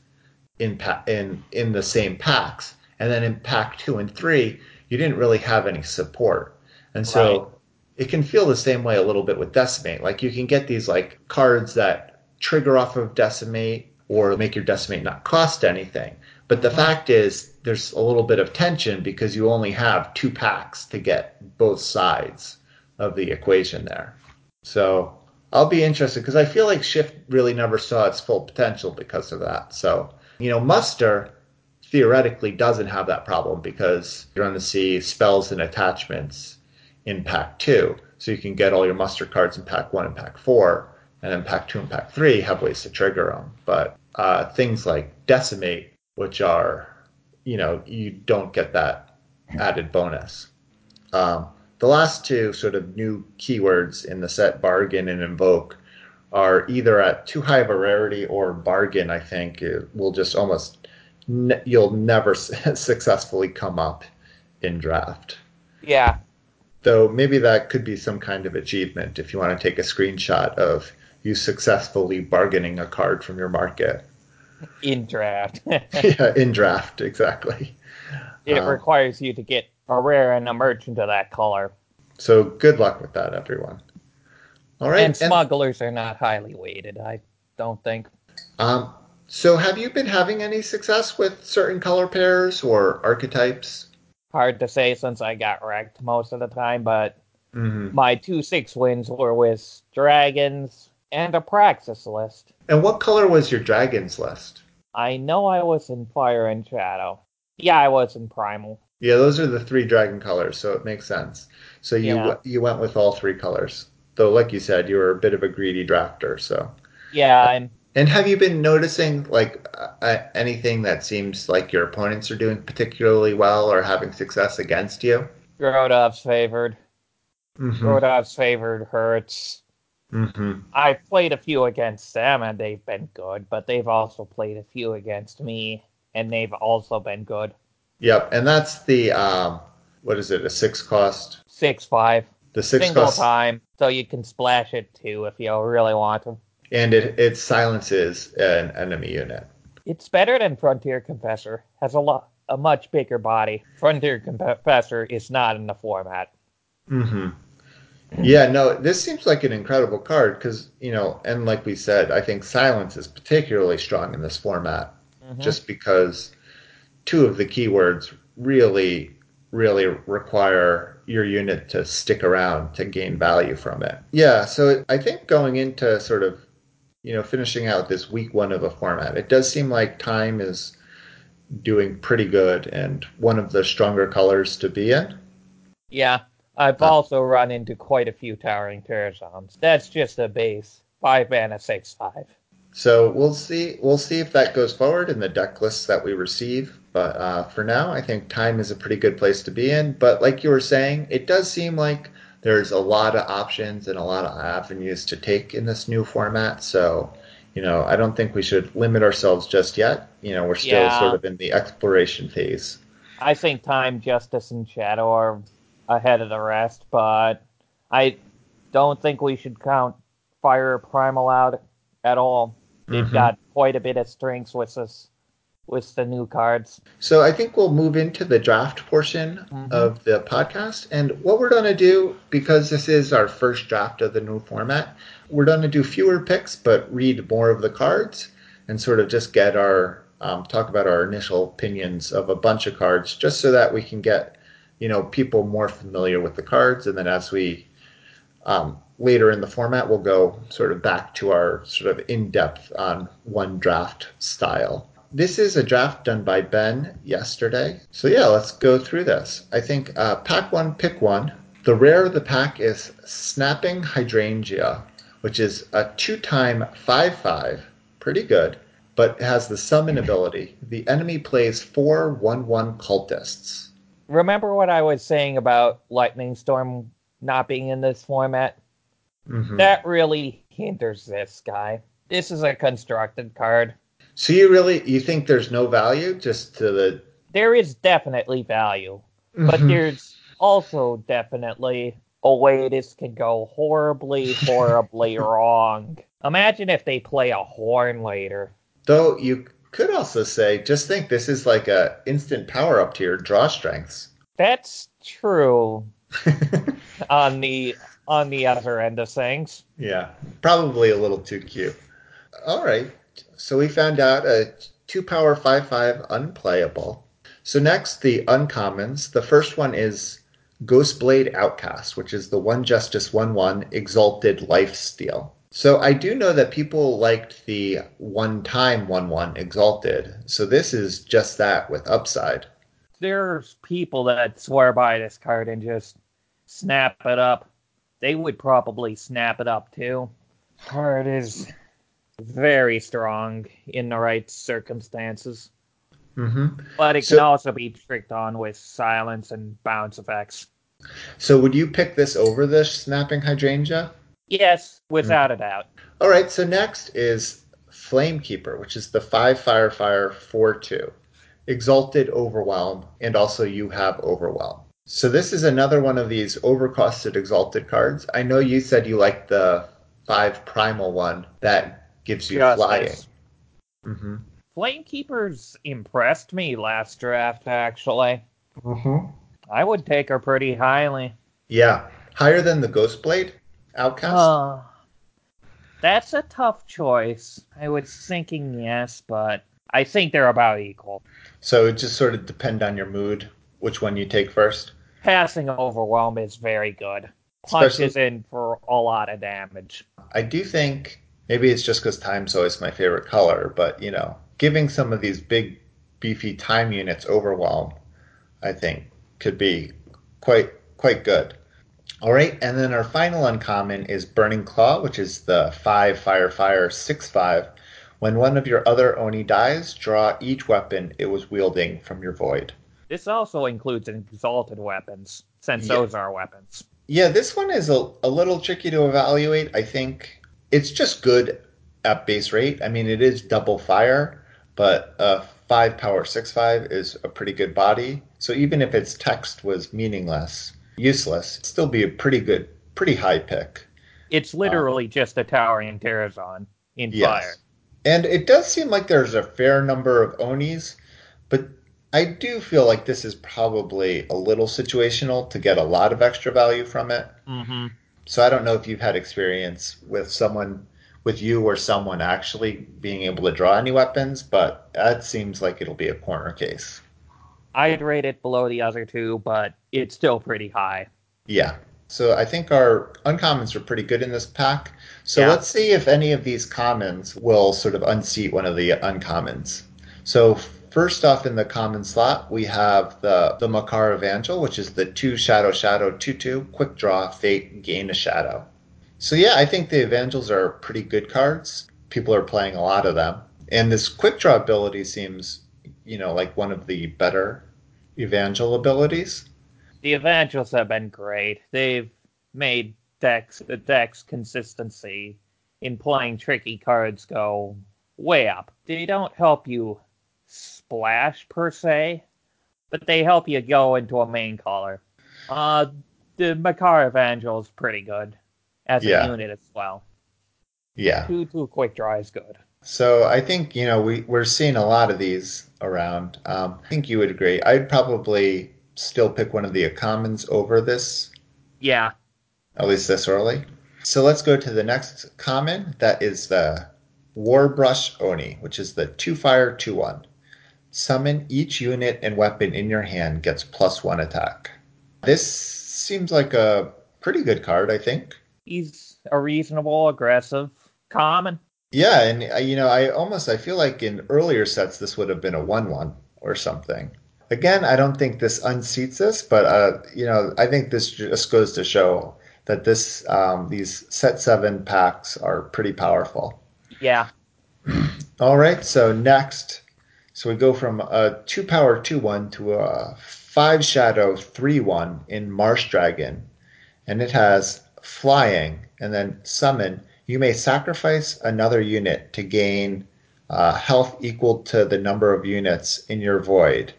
in pa- in in the same packs, and then in pack two and three, you didn't really have any support, and so Right. it can feel the same way a little bit with decimate. Like you can get these like cards that trigger off of decimate or make your decimate not cost anything, but the mm-hmm. fact is there's a little bit of tension because you only have two packs to get both sides of the equation there. So I'll be interested because I feel like Shift really never saw its full potential because of that. So, you know, Muster theoretically doesn't have that problem because you're going to see spells and attachments in pack two. So you can get all your muster cards in pack one and pack four, and then pack two and pack three have ways to trigger them. But uh, things like Decimate, which are, you know, you don't get that added bonus. Um, the last two sort of new keywords in the set, bargain and invoke, are either at too high of a rarity or bargain. I think it will just almost ne- you'll never successfully come up in draft. Yeah, Though maybe that could be some kind of achievement if you want to take a screenshot of you successfully bargaining a card from your market. In draft. yeah, in draft, exactly. it Um, requires you to get a rare and a merchant of that color. So good luck with that, everyone. All right. and smugglers are not highly weighted, I don't think. um, so have you been having any success with certain color pairs or archetypes? Hard to say since I got wrecked most of the time, but hmm my two six wins were with dragons and a praxis list. And what color was your dragons list? I know I was in fire and shadow. Yeah, I was in primal. Yeah, those are the three dragon colors, so it makes sense. So you Yeah. you went with all three colors. Though, like you said, you were a bit of a greedy drafter. So, Yeah, I'm and have you been noticing like uh, anything that seems like your opponents are doing particularly well or having success against you? Grodov's favored. Mm-hmm. Grodov's favored hurts. Mm-hmm. I've played a few against them and they've been good, but they've also played a few against me and they've also been good. Yep, and that's the um, what is it? A six cost. Six five. The six Single cost, time. So you can splash it too if you really want to. and it it silences an enemy unit. It's better than Frontier Confessor. Has a lot a much bigger body. Frontier Confessor is not in the format. Mm-hmm. Yeah, no, this seems like an incredible card because you know, and like we said, I think silence is particularly strong in this format, Mhm. just because two of the keywords really, really require your unit to stick around to gain value from it. Yeah, so I think going into sort of, you know, finishing out this week one of a format, it does seem like time is doing pretty good and one of the stronger colors to be in. Yeah. I've also run into quite a few towering Terrazons. That's just a base five mana six five. So we'll see. We'll see if that goes forward in the deck lists that we receive. But uh, for now, I think time is a pretty good place to be in. But like you were saying, it does seem like there's a lot of options and a lot of avenues to take in this new format. So, you know, I don't think we should limit ourselves just yet. You know, we're still Yeah. sort of in the exploration phase. I think Time, Justice, and Shadow are ahead of the rest, but I don't think we should count Fire Primal out at all. They've Mhm. got quite a bit of strengths with us with the new cards. So I think we'll move into the draft portion Mhm. of the podcast. And what we're going to do, because this is our first draft of the new format, we're going to do fewer picks, but read more of the cards and sort of just get our um, talk about our initial opinions of a bunch of cards, just so that we can get you know people more familiar with the cards. And then as we um, later in the format, we'll go sort of back to our sort of in depth on one draft style. This is a draft done by Ben yesterday. So, yeah, let's go through this. I think uh, pack one, pick one. The rare of the pack is Snapping Hydrangea, which is a two time 5 5. Pretty good, but has the summon ability. The enemy plays four 1 1 cultists. Remember what I was saying about Lightning Storm not being in this format? Mhm. That really hinders this guy. This is a constructed card. So, you really you think there's no value just to the. There is definitely value, but Mhm. there's also definitely a way this can go horribly, horribly wrong. Imagine if they play a horn later. Though you could also say, just think this is like a instant power up to your draw strengths. That's true on the on the other end of things. yeah, probably a little too cute. All right, so we found out a two power five five unplayable. So next, the uncommons. The first one is Ghostblade Outcast, which is the one justice one one exalted life steal. So I do know that people liked the one time one one exalted. So this is just that with upside. There's people that swear by this card and just snap it up. They would probably snap it up too. Card is very strong in the right circumstances. Mm-hmm. But it So- can also be tricked on with silence and bounce effects. So would you pick this over the snapping hydrangea? Yes, without a doubt. All right, so next is Flamekeeper, which is the 5 Fire Fire 4 2. Exalted Overwhelm, and also you have Overwhelm. So this is another one of these overcosted Exalted cards. I know you said you like the 5 Primal one that gives you Justice. flying. hmm Flamekeepers impressed me last draft, actually. Mm-hmm. I would take her pretty highly. Yeah, higher than the Ghostblade Outcast? Uh, that's a tough choice. I was thinking yes, but I think they're about equal. so it just sort of depend on your mood, which one you take first. Passing overwhelm is very good. Especially- Punches in for a lot of damage. I do think maybe it's just because time's always my favorite color, but you know, giving some of these big, beefy time units overwhelm, I think, could be quite quite good. All right, and then our final uncommon is Burning Claw, which is the five fire fire six five. When one of your other Oni dies, draw each weapon it was wielding from your void. This also includes exalted weapons, since Yeah. those are weapons. Yeah, this one is a, a little tricky to evaluate. I think it's just good at base rate. I mean, it is double fire, but a five power six five is a pretty good body. So even if its text was meaningless, useless, it'd still be a pretty good, pretty high pick. It's literally just a towering Terrazon in Yes. fire. And it does seem like there's a fair number of Onis, but I do feel like this is probably a little situational to get a lot of extra value from it. Mm-hmm. So I don't know if you've had experience with someone, with you or someone actually being able to draw any weapons, but that seems like it'll be a corner case. I'd rate it below the other two, but it's still pretty high. Yeah. So I think our uncommons are pretty good in this pack. So Yeah. let's see if any of these commons will sort of unseat one of the uncommons. So first off in the common slot, we have the, the Makar Evangel, which is the two shadow shadow two two quick draw fate gain a shadow. So yeah, I think the Evangels are pretty good cards. People are playing a lot of them, and this quick draw ability seems, you know, like one of the better Evangel abilities. The Evangels have been great. They've made decks the decks consistency in playing tricky cards go way up. They don't help you splash per se, but they help you go into a main color. Uh, the Makar Evangel is pretty good as Yeah. a unit as well. Yeah. Two two quick draw is good. So I think you know we we're seeing a lot of these around. Um, I think you would agree. I'd probably still pick one of the commons over this, Yeah, at least this early. So let's go to the next common. That is the Warbrush Oni, which is the two fire two one. Summon each unit and weapon in your hand gets plus one attack. This seems like a pretty good card, I think. he's a reasonable, aggressive common. Yeah, and uh, you know, I almost I feel like in earlier sets this would have been a one-one or something. Again, I don't think this unseats this, but uh, you know, I think this just goes to show that this um, these set seven packs are pretty powerful. Yeah, All right, so next, so we go from a two power two one to a five shadow three one in Marsh Dragon, and it has flying and then summon. You may sacrifice another unit to gain uh, health equal to the number of units in your void,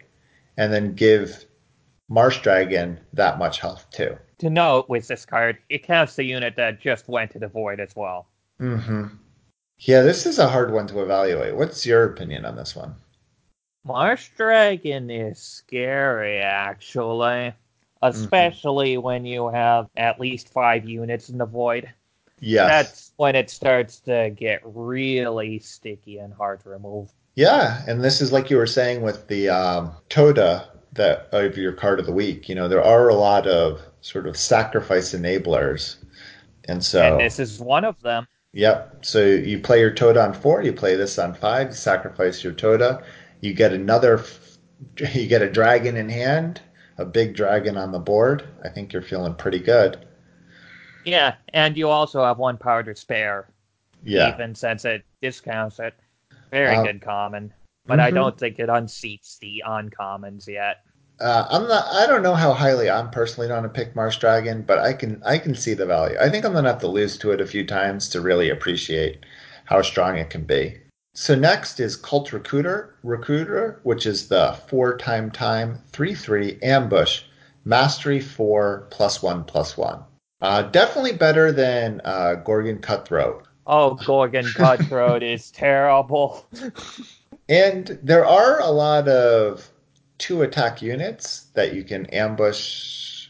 and then give Marsh Dragon that much health too. to note with this card, it counts the unit that just went to the void as well. Mm-hmm. Yeah, this is a hard one to evaluate. What's your opinion on this one? Marsh Dragon is scary, actually. Especially when you have at least five units in the void. Yes. That's when it starts to get really sticky and hard to remove. Yeah, and this is like you were saying with the um, Toda that of your card of the week. You know, there are a lot of sort of sacrifice enablers, and so And this is one of them. yep. So you play your Toda on four, you play this on five, you sacrifice your Toda, you get another, you get a dragon in hand, a big dragon on the board. I think you're feeling pretty good. Yeah, and you also have one power to spare, Yeah, even since it discounts it. Very Um, good common. But I mhm. don't think it unseats the uncommons yet. Uh, I'm not. I don't know how highly I'm personally going to pick Marsh Dragon, but I can. I can see the value. I think I'm going to have to lose to it a few times to really appreciate how strong it can be. So next is Cult Recruiter, Recruiter, which is the four time time three three ambush mastery four plus one plus one. Uh, definitely better than uh, Gorgon Cutthroat. Oh, Gorgon Cutthroat is terrible. And there are a lot of two attack units that you can ambush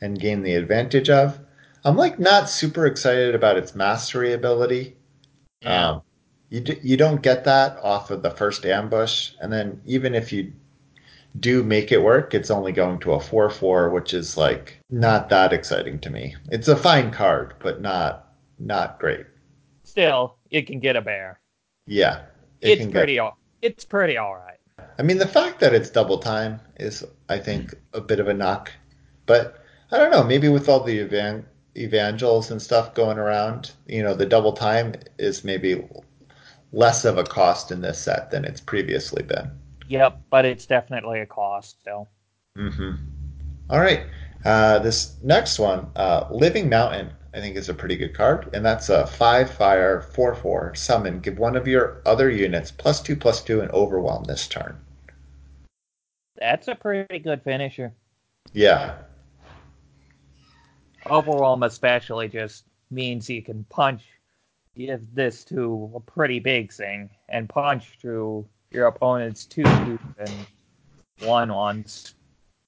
and gain the advantage of. I'm like not super excited about its mastery ability. Yeah. Um, you d- you don't get that off of the first ambush, and then even if you do make it work, it's only going to a four four, which is like not that exciting to me. It's a fine card, but not not great. Still, it can get a bear. Yeah, it it's can get- pretty. It's pretty all right. I mean, the fact that it's double time is, I think, a bit of a knock. But I don't know. Maybe with all the evan- evangels and stuff going around, you know, the double time is maybe less of a cost in this set than it's previously been. Yep, but it's definitely a cost still. Mm-hmm. All right. Uh, this next one, uh, Living Mountain, I think is a pretty good card, and that's a five fire four four summon. Give one of your other units plus two plus two and overwhelm this turn. That's a pretty good finisher. Yeah, Overwhelm especially just means you can punch give this to a pretty big thing and punch through your opponent's two twos and one ones.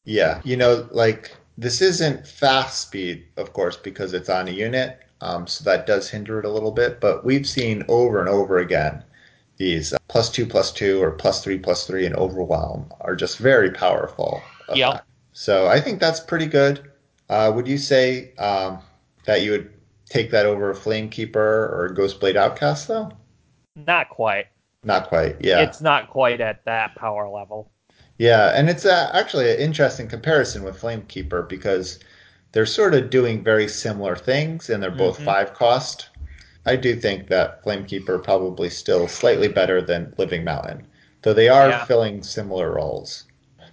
Yeah, you know, like this isn't fast speed, of course, because it's on a unit, um, so that does hinder it a little bit. But we've seen over and over again these uh, plus two, plus two, or plus three, plus three, and overwhelm are just very powerful. Yep. effect. So I think that's pretty good. Uh, would you say um, that you would take that over a Flamekeeper or a Ghostblade Outcast, though? Not quite. Not quite. Yeah. It's not quite at that power level. Yeah, and it's uh, actually an interesting comparison with Flamekeeper because they're sort of doing very similar things and they're both Mhm. five cost. I do think that Flamekeeper probably still slightly better than Living Mountain, though they are Yeah. filling similar roles.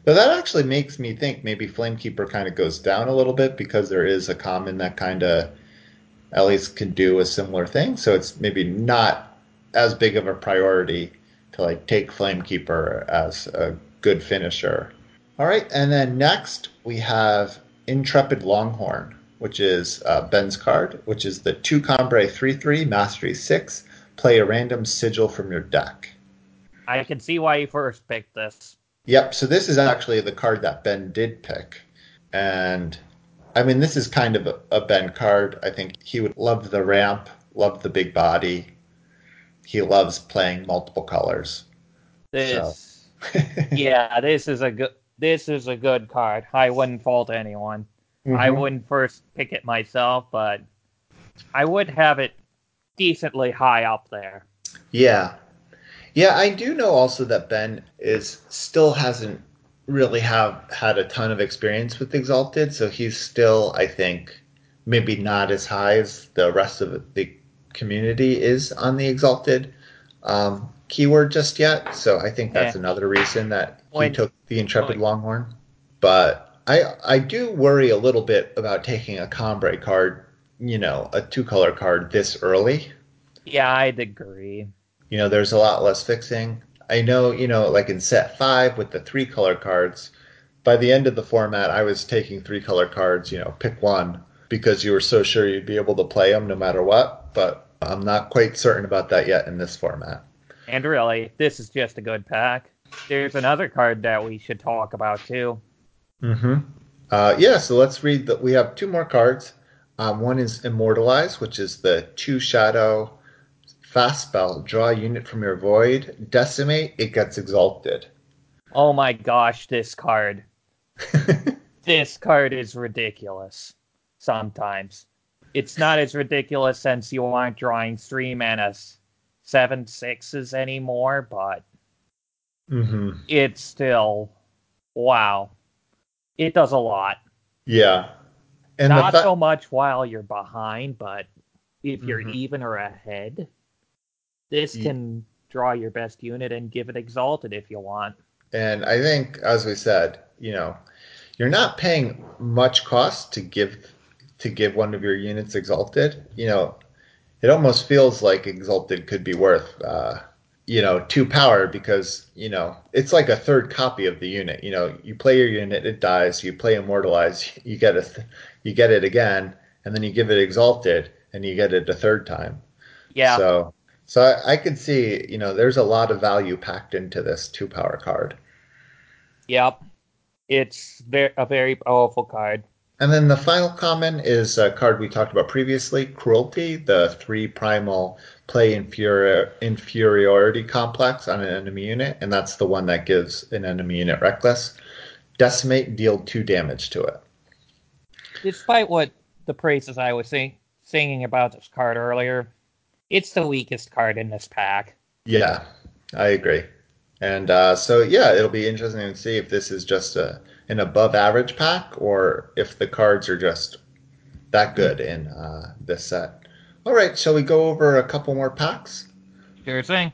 But that actually makes me think maybe Flamekeeper kind of goes down a little bit because there is a common that kind of at least can do a similar thing. So it's maybe not as big of a priority to like take Flamekeeper as a good finisher. All right, and then next we have Intrepid Longhorn, which is uh, Ben's card, which is the two Combrei 3 3, Mastery 6. Play a random sigil from your deck. I can see why you first picked this. Yep, so this is actually the card that Ben did pick. And I mean, this is kind of a, a Ben card. I think he would love the ramp, love the big body. He loves playing multiple colors. This, yeah, this is a good. This is a good card. I wouldn't fault anyone. I Mhm. wouldn't first pick it myself, but I would have it decently high up there. Yeah. Yeah, I do know also that Ben is still hasn't really have had a ton of experience with Exalted, so he's still, I think, maybe not as high as the rest of the community is on the Exalted um, keyword just yet. So I think that's Yeah. another reason that he took the Intrepid like- Longhorn. But I I do worry a little bit about taking a Combrei card, you know, a two color card this early Yeah, I'd agree. you know there's a lot less fixing i know you know like in set five with the three color cards by the end of the format i was taking three color cards you know pick one because you were so sure you'd be able to play them no matter what but i'm not quite certain about that yet in this format And really, this is just a good pack. There's another card that we should talk about too. mm-hmm. uh, yeah so let's read that we have two more cards um, one is immortalize which is the two shadow fast spell draw a unit from your void decimate it gets exalted Oh my gosh, this card. This card is ridiculous. Sometimes. It's not as ridiculous since you aren't drawing three mana seven sixes anymore, but mm-hmm. it's still wow. It does a lot. Yeah. And Not fa- so much while you're behind, but if you're Mhm. even or ahead, this Ye- can draw your best unit and give it exalted if you want. and I think, as we said, you know, you're not paying much cost to give to give one of your units exalted. You know, it almost feels like exalted could be worth, uh, you know, two power because you know it's like a third copy of the unit. You know, you play your unit, it dies. You play immortalize, you get it, you get it again, and then you give it exalted, and you get it a third time. Yeah, So, so I, I could see, you know, there's a lot of value packed into this two power card. yep. It's ve- a very powerful card. And then the final common is a card we talked about previously, Cruelty, the three primal play inferi- inferiority complex on an enemy unit, and that's the one that gives an enemy unit reckless. Decimate, deal two damage to it. Despite what the praises I was sing- singing about this card earlier, it's the weakest card in this pack. Yeah, I agree. And uh, so, yeah, it'll be interesting to see if this is just a, an above average pack or if the cards are just that good in uh, this set. All right, shall we go over a couple more packs? Sure thing.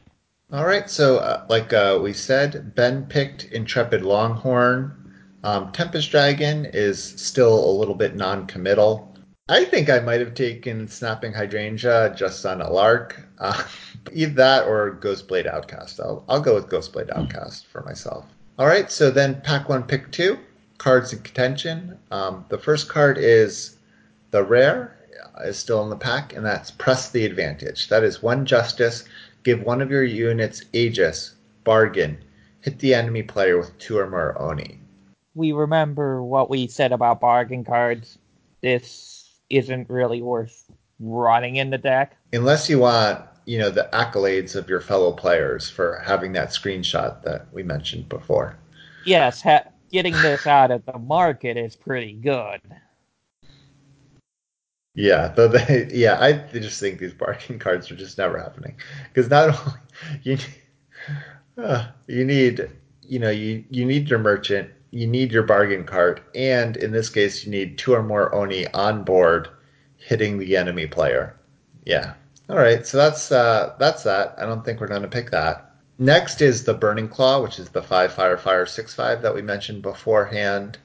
All right, so uh, like uh, we said, Ben picked Intrepid Longhorn. Um, Tempest Dragon is still a little bit non-committal. I think I might have taken Snapping Hydrangea just on a lark. Uh, either that or Ghostblade Outcast. I'll, I'll go with Ghostblade Outcast for myself. All right, so then pack one, pick two. Cards in contention. Um, the first card is the rare, is still in the pack, and that's Press the Advantage. That is one justice Give one of your units Aegis, bargain. Hit the enemy player with two or more Oni. We remember what we said about bargain cards. This isn't really worth running in the deck. Unless you want, you know, the accolades of your fellow players for having that screenshot that we mentioned before. Yes, ha- getting this out of the market is pretty good. Yeah, though they, yeah, I just think these bargain cards are just never happening because not only you Uh, you need, you know, you, you need your merchant, you need your bargain cart, and in this case, you need two or more Oni on board hitting the enemy player. Yeah. All right. So that's uh, that's that. I don't think we're going to pick that. Next is the Burning Claw, which is the five fire fire six five that we mentioned beforehand.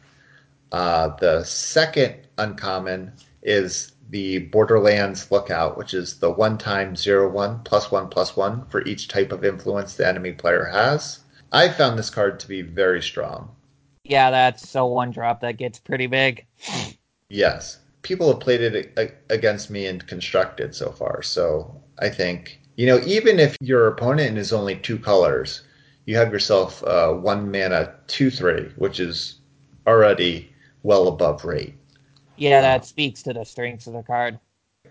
Uh, the second uncommon is the Borderlands Lookout, which is the one time zero one plus one plus one for each type of influence the enemy player has. I found this card to be very strong. Yeah, that's so one drop that gets pretty big. Yes. People have played it against me and constructed so far, so I think, you know, even if your opponent is only two colors, you have yourself uh, one mana 2 3, which is already well above rate. Yeah, that speaks to the strengths of the card.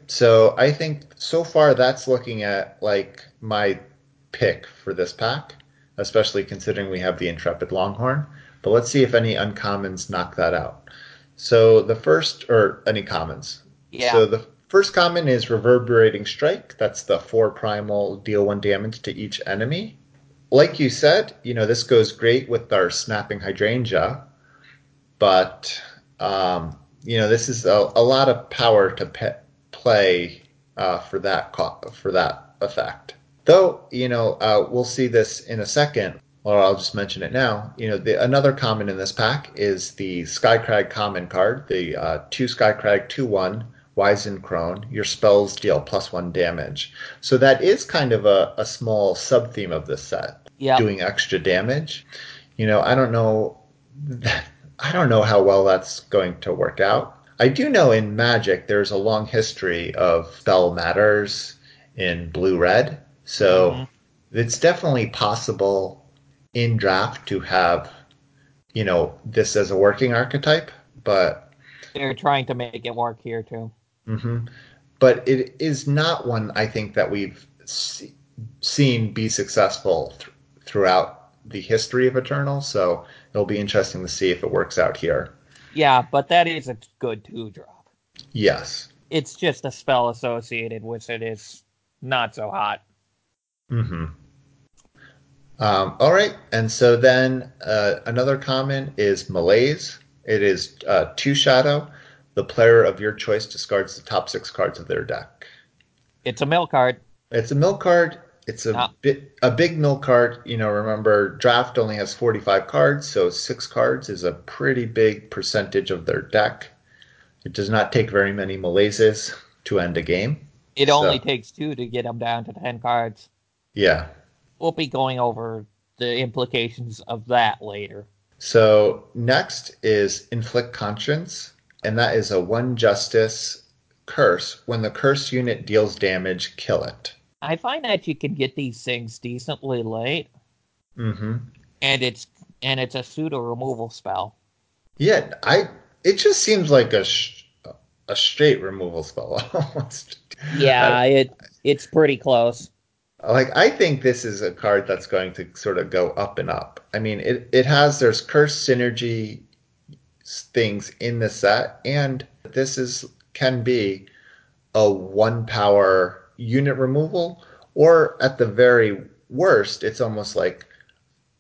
So I think so far that's looking at like my pick for this pack, especially considering we have the Intrepid Longhorn. But let's see if any uncommons knock that out. So the first, or any commons. Yeah. So the first common is Reverberating Strike. That's the four primal, deal one damage to each enemy. Like you said, you know, this goes great with our Snapping Hydrangea, but um, you know, this is a, a lot of power to pe- play uh, for that co- for that effect. Though, you know, uh, we'll see this in a second, or I'll just mention it now. You know, the, another common in this pack is the Skycrag common card, the uh, two Skycrag two one Wizened Crone. Your spells deal plus one damage. So that is kind of a, a small sub theme of this set. Yeah. Doing extra damage. You know, I don't know. I don't know how well that's going to work out. I do know in Magic there's a long history of spell matters in blue red. So mm-hmm. it's definitely possible in draft to have, you know, this as a working archetype, but they're trying to make it work here too. Mm-hmm. But it is not one I think that we've see, seen be successful th- throughout the history of Eternal. So it'll be interesting to see if it works out here. Yeah, but that is a good two drop. Yes. It's just a spell associated with it is not so hot. Mm-hmm. Um, all right, and so then uh, another common is Malaise. It is uh, two shadow. The player of your choice discards the top six cards of their deck. It's a mill card. It's a mill card. It's a ah. bit a big mill card. You know, remember draft only has 45 cards, so six cards is a pretty big percentage of their deck. It does not take very many malaises to end a game. It so. only takes two to get them down to 10 cards. Yeah. We'll be going over the implications of that later. So next is inflict conscience, and that is a one justice curse. When the curse unit deals damage, kill it. I find that you can get these things decently late. Mm-hmm. And it's and it's a pseudo removal spell. Yeah, I. It just seems like a sh- a straight removal spell almost. Yeah, I, it it's pretty close. Like I think this is a card that's going to sort of go up and up. I mean, it it has there's curse synergy things in the set, and this is can be a one power unit removal, or at the very worst, it's almost like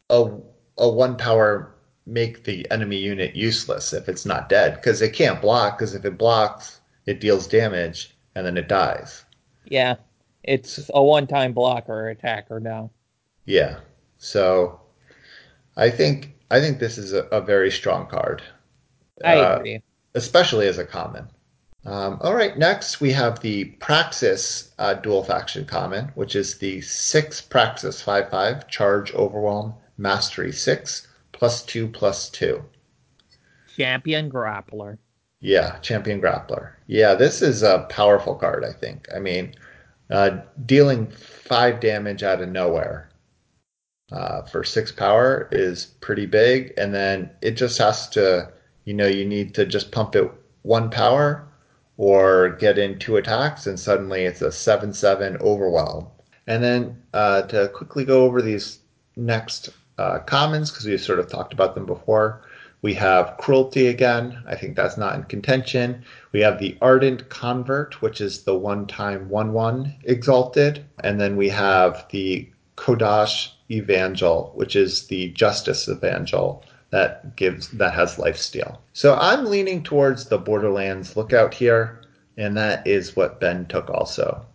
a a one power make the enemy unit useless if it's not dead because it can't block because if it blocks it deals damage and then it dies. Yeah, it's a one-time blocker attacker now. Yeah, so I think I think this is a, a very strong card. I uh, agree, especially as a common. Um, all right, next we have the Praxis uh, dual faction common, which is the six Praxis five five charge overwhelm mastery six plus two plus two. Champion grappler. Yeah, champion grappler. Yeah, this is a powerful card. I think. I mean, uh, dealing five damage out of nowhere uh, for six power is pretty big, and then it just has to. You know, you need to just pump it one power or get in two attacks, and suddenly it's a 7 7 overwhelm. And then uh, to quickly go over these next uh, commons, because we've sort of talked about them before, we have Cruelty again. I think that's not in contention. We have the Ardent Convert, which is the one time 1 1 exalted. And then we have the Kodash Evangel, which is the Justice Evangel that gives that has lifesteal. So I'm leaning towards the Borderlands lookout here, and that is what Ben took also.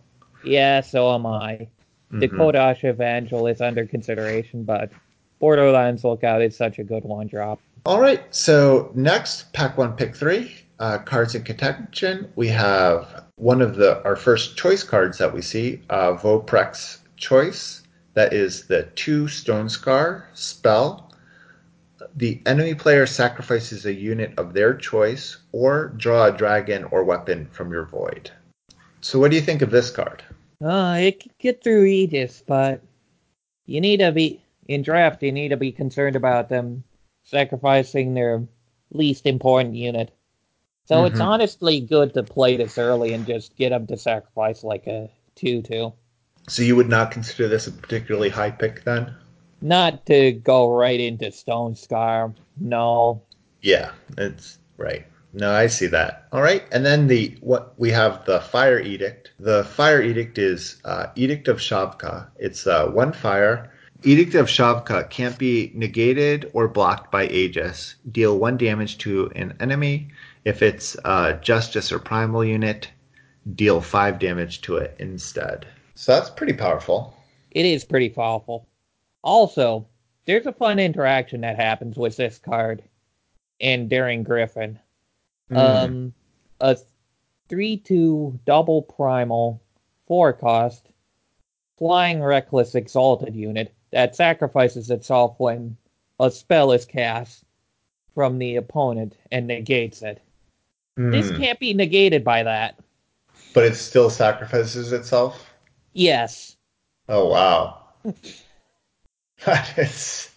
Yeah, so am I. The Mhm. Kodash Evangel is under consideration, but Borderlands Lookout is such a good one drop. All right. So next, pack one, pick three, uh, cards in contention. We have one of the our first choice cards that we see, uh, Voprex Choice. That is the two Stone Scar spell. The enemy player sacrifices a unit of their choice, or draw a dragon or weapon from your void. So, what do you think of this card? Uh, it could get through Aegis, but you need to be in draft. You need to be concerned about them sacrificing their least important unit. So it's Mhm. honestly good to play this early and just get them to sacrifice like a two-two, So, you would not consider this a particularly high pick then? not to go right into Stone Scar. No, Yeah, it's right. No, I see that. All right, and then the what we have the fire edict. The fire edict is uh, edict of Shavka. It's uh, one fire. Edict of Shavka can't be negated or blocked by Aegis. Deal one damage to an enemy. If it's uh, Justice or Primal unit, deal five damage to it instead. So that's pretty powerful. it is pretty powerful. Also, there's a fun interaction that happens with this card and Daring Griffin. Hmm. Um, a three-two double primal four cost flying reckless exalted unit that sacrifices itself when a spell is cast from the opponent and negates it. This Hmm. can't be negated by that. But it still sacrifices itself. Yes. Oh wow. that is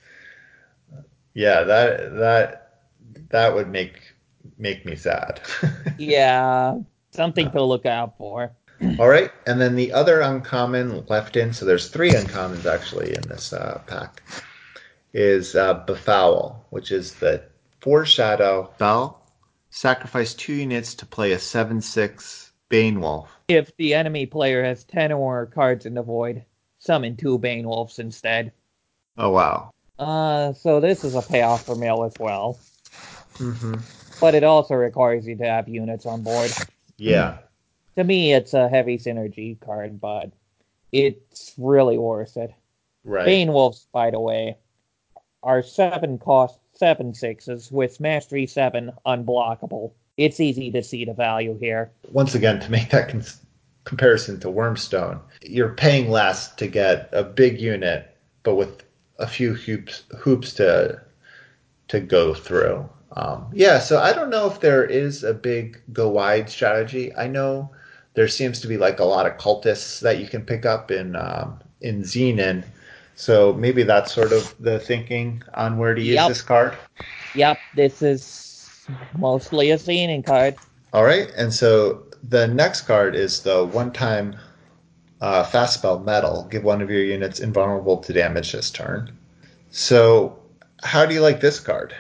Yeah, that that that would make make me sad. Yeah. Something to look out for. All right, and then the other uncommon left in, so there's three uncommons actually in this uh, pack, is uh, Befoul, which is the foreshadow spell. Sacrifice two units to play a 7 6 Bane Wolf. If the enemy player has 10 or more cards in the void, summon two Bane Wolves instead. Oh, wow. Uh, so this is a payoff for Mill as well. hmm But it also requires you to have units on board. Yeah. To me, it's a heavy synergy card, but it's really worth it. Right. Bane Wolves, by the way, are seven cost seven sixes with mastery seven unblockable. It's easy to see the value here. once again to make that cons- comparison to Wormstone, you're paying less to get a big unit, but with a few hoops hoops to to go through. Um, yeah, so I don't know if there is a big go wide strategy. I know there seems to be like a lot of cultists that you can pick up in um, in Xenan. So maybe that's sort of the thinking on where to use Yep. this card. Yep, this is mostly a Xenan card. All right, and so the next card is the one-time uh, fast spell metal. Give one of your units invulnerable to damage this turn. So, how do you like this card?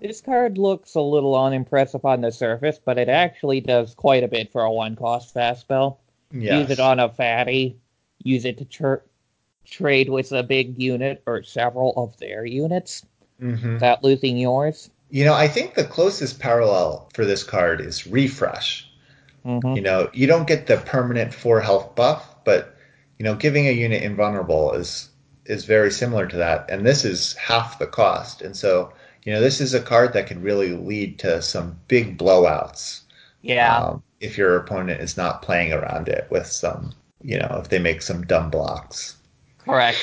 This card looks a little unimpressive on the surface, but it actually does quite a bit for a one cost fast spell. Yes. Use it on a fatty, use it to tr- trade with a big unit or several of their units Mhm. without losing yours. You know, I think the closest parallel for this card is refresh. hmm You know, you don't get the permanent four health buff, but you know, giving a unit invulnerable is is very similar to that, and this is half the cost. And so, you know, this is a card that can really lead to some big blowouts. Yeah. um, if your opponent is not playing around it with some, you know, if they make some dumb blocks. Correct.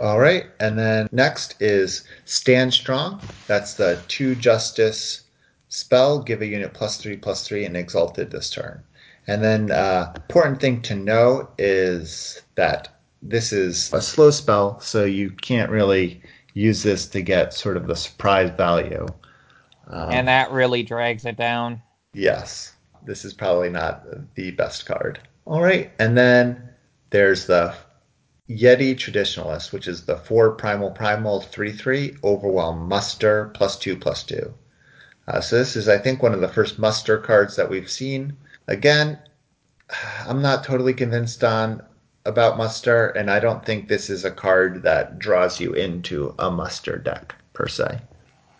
All right, and then next is Stand Strong. That's the two justice spell. Give a unit plus three plus three and exalted this turn. And then uh, important thing to know is that this is a slow spell, so you can't really use this to get sort of the surprise value. Um, and that really drags it down. Yes, this is probably not the best card. All right, and then there's the Yeti Traditionalist, which is the four primal primal three three overwhelm muster plus two plus two. Uh, so this is, I think, one of the first muster cards that we've seen. Again, I'm not totally convinced on about muster, and I don't think this is a card that draws you into a muster deck per se.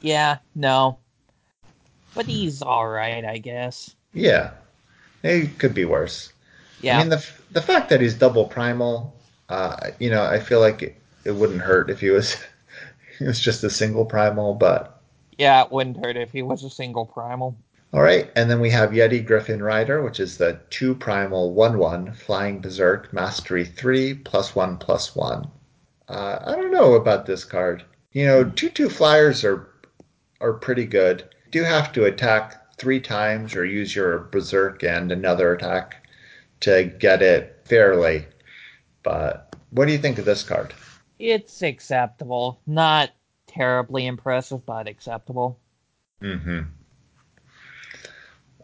Yeah, no. But he's alright, I guess. Yeah, it could be worse. Yeah. I mean, the the fact that he's double primal, uh, you know, I feel like it, it wouldn't hurt if he was he was just a single primal, but yeah, it wouldn't hurt if he was a single primal. All right. And then we have Yeti Griffin Rider, which is the two primal one one flying berserk mastery three plus one plus one. Uh, I don't know about this card. You know, two two flyers are are pretty good. You do have to attack three times or use your berserk and another attack to get it fairly. But what do you think of this card? It's acceptable. Not terribly impressive, but acceptable. Mm-hmm.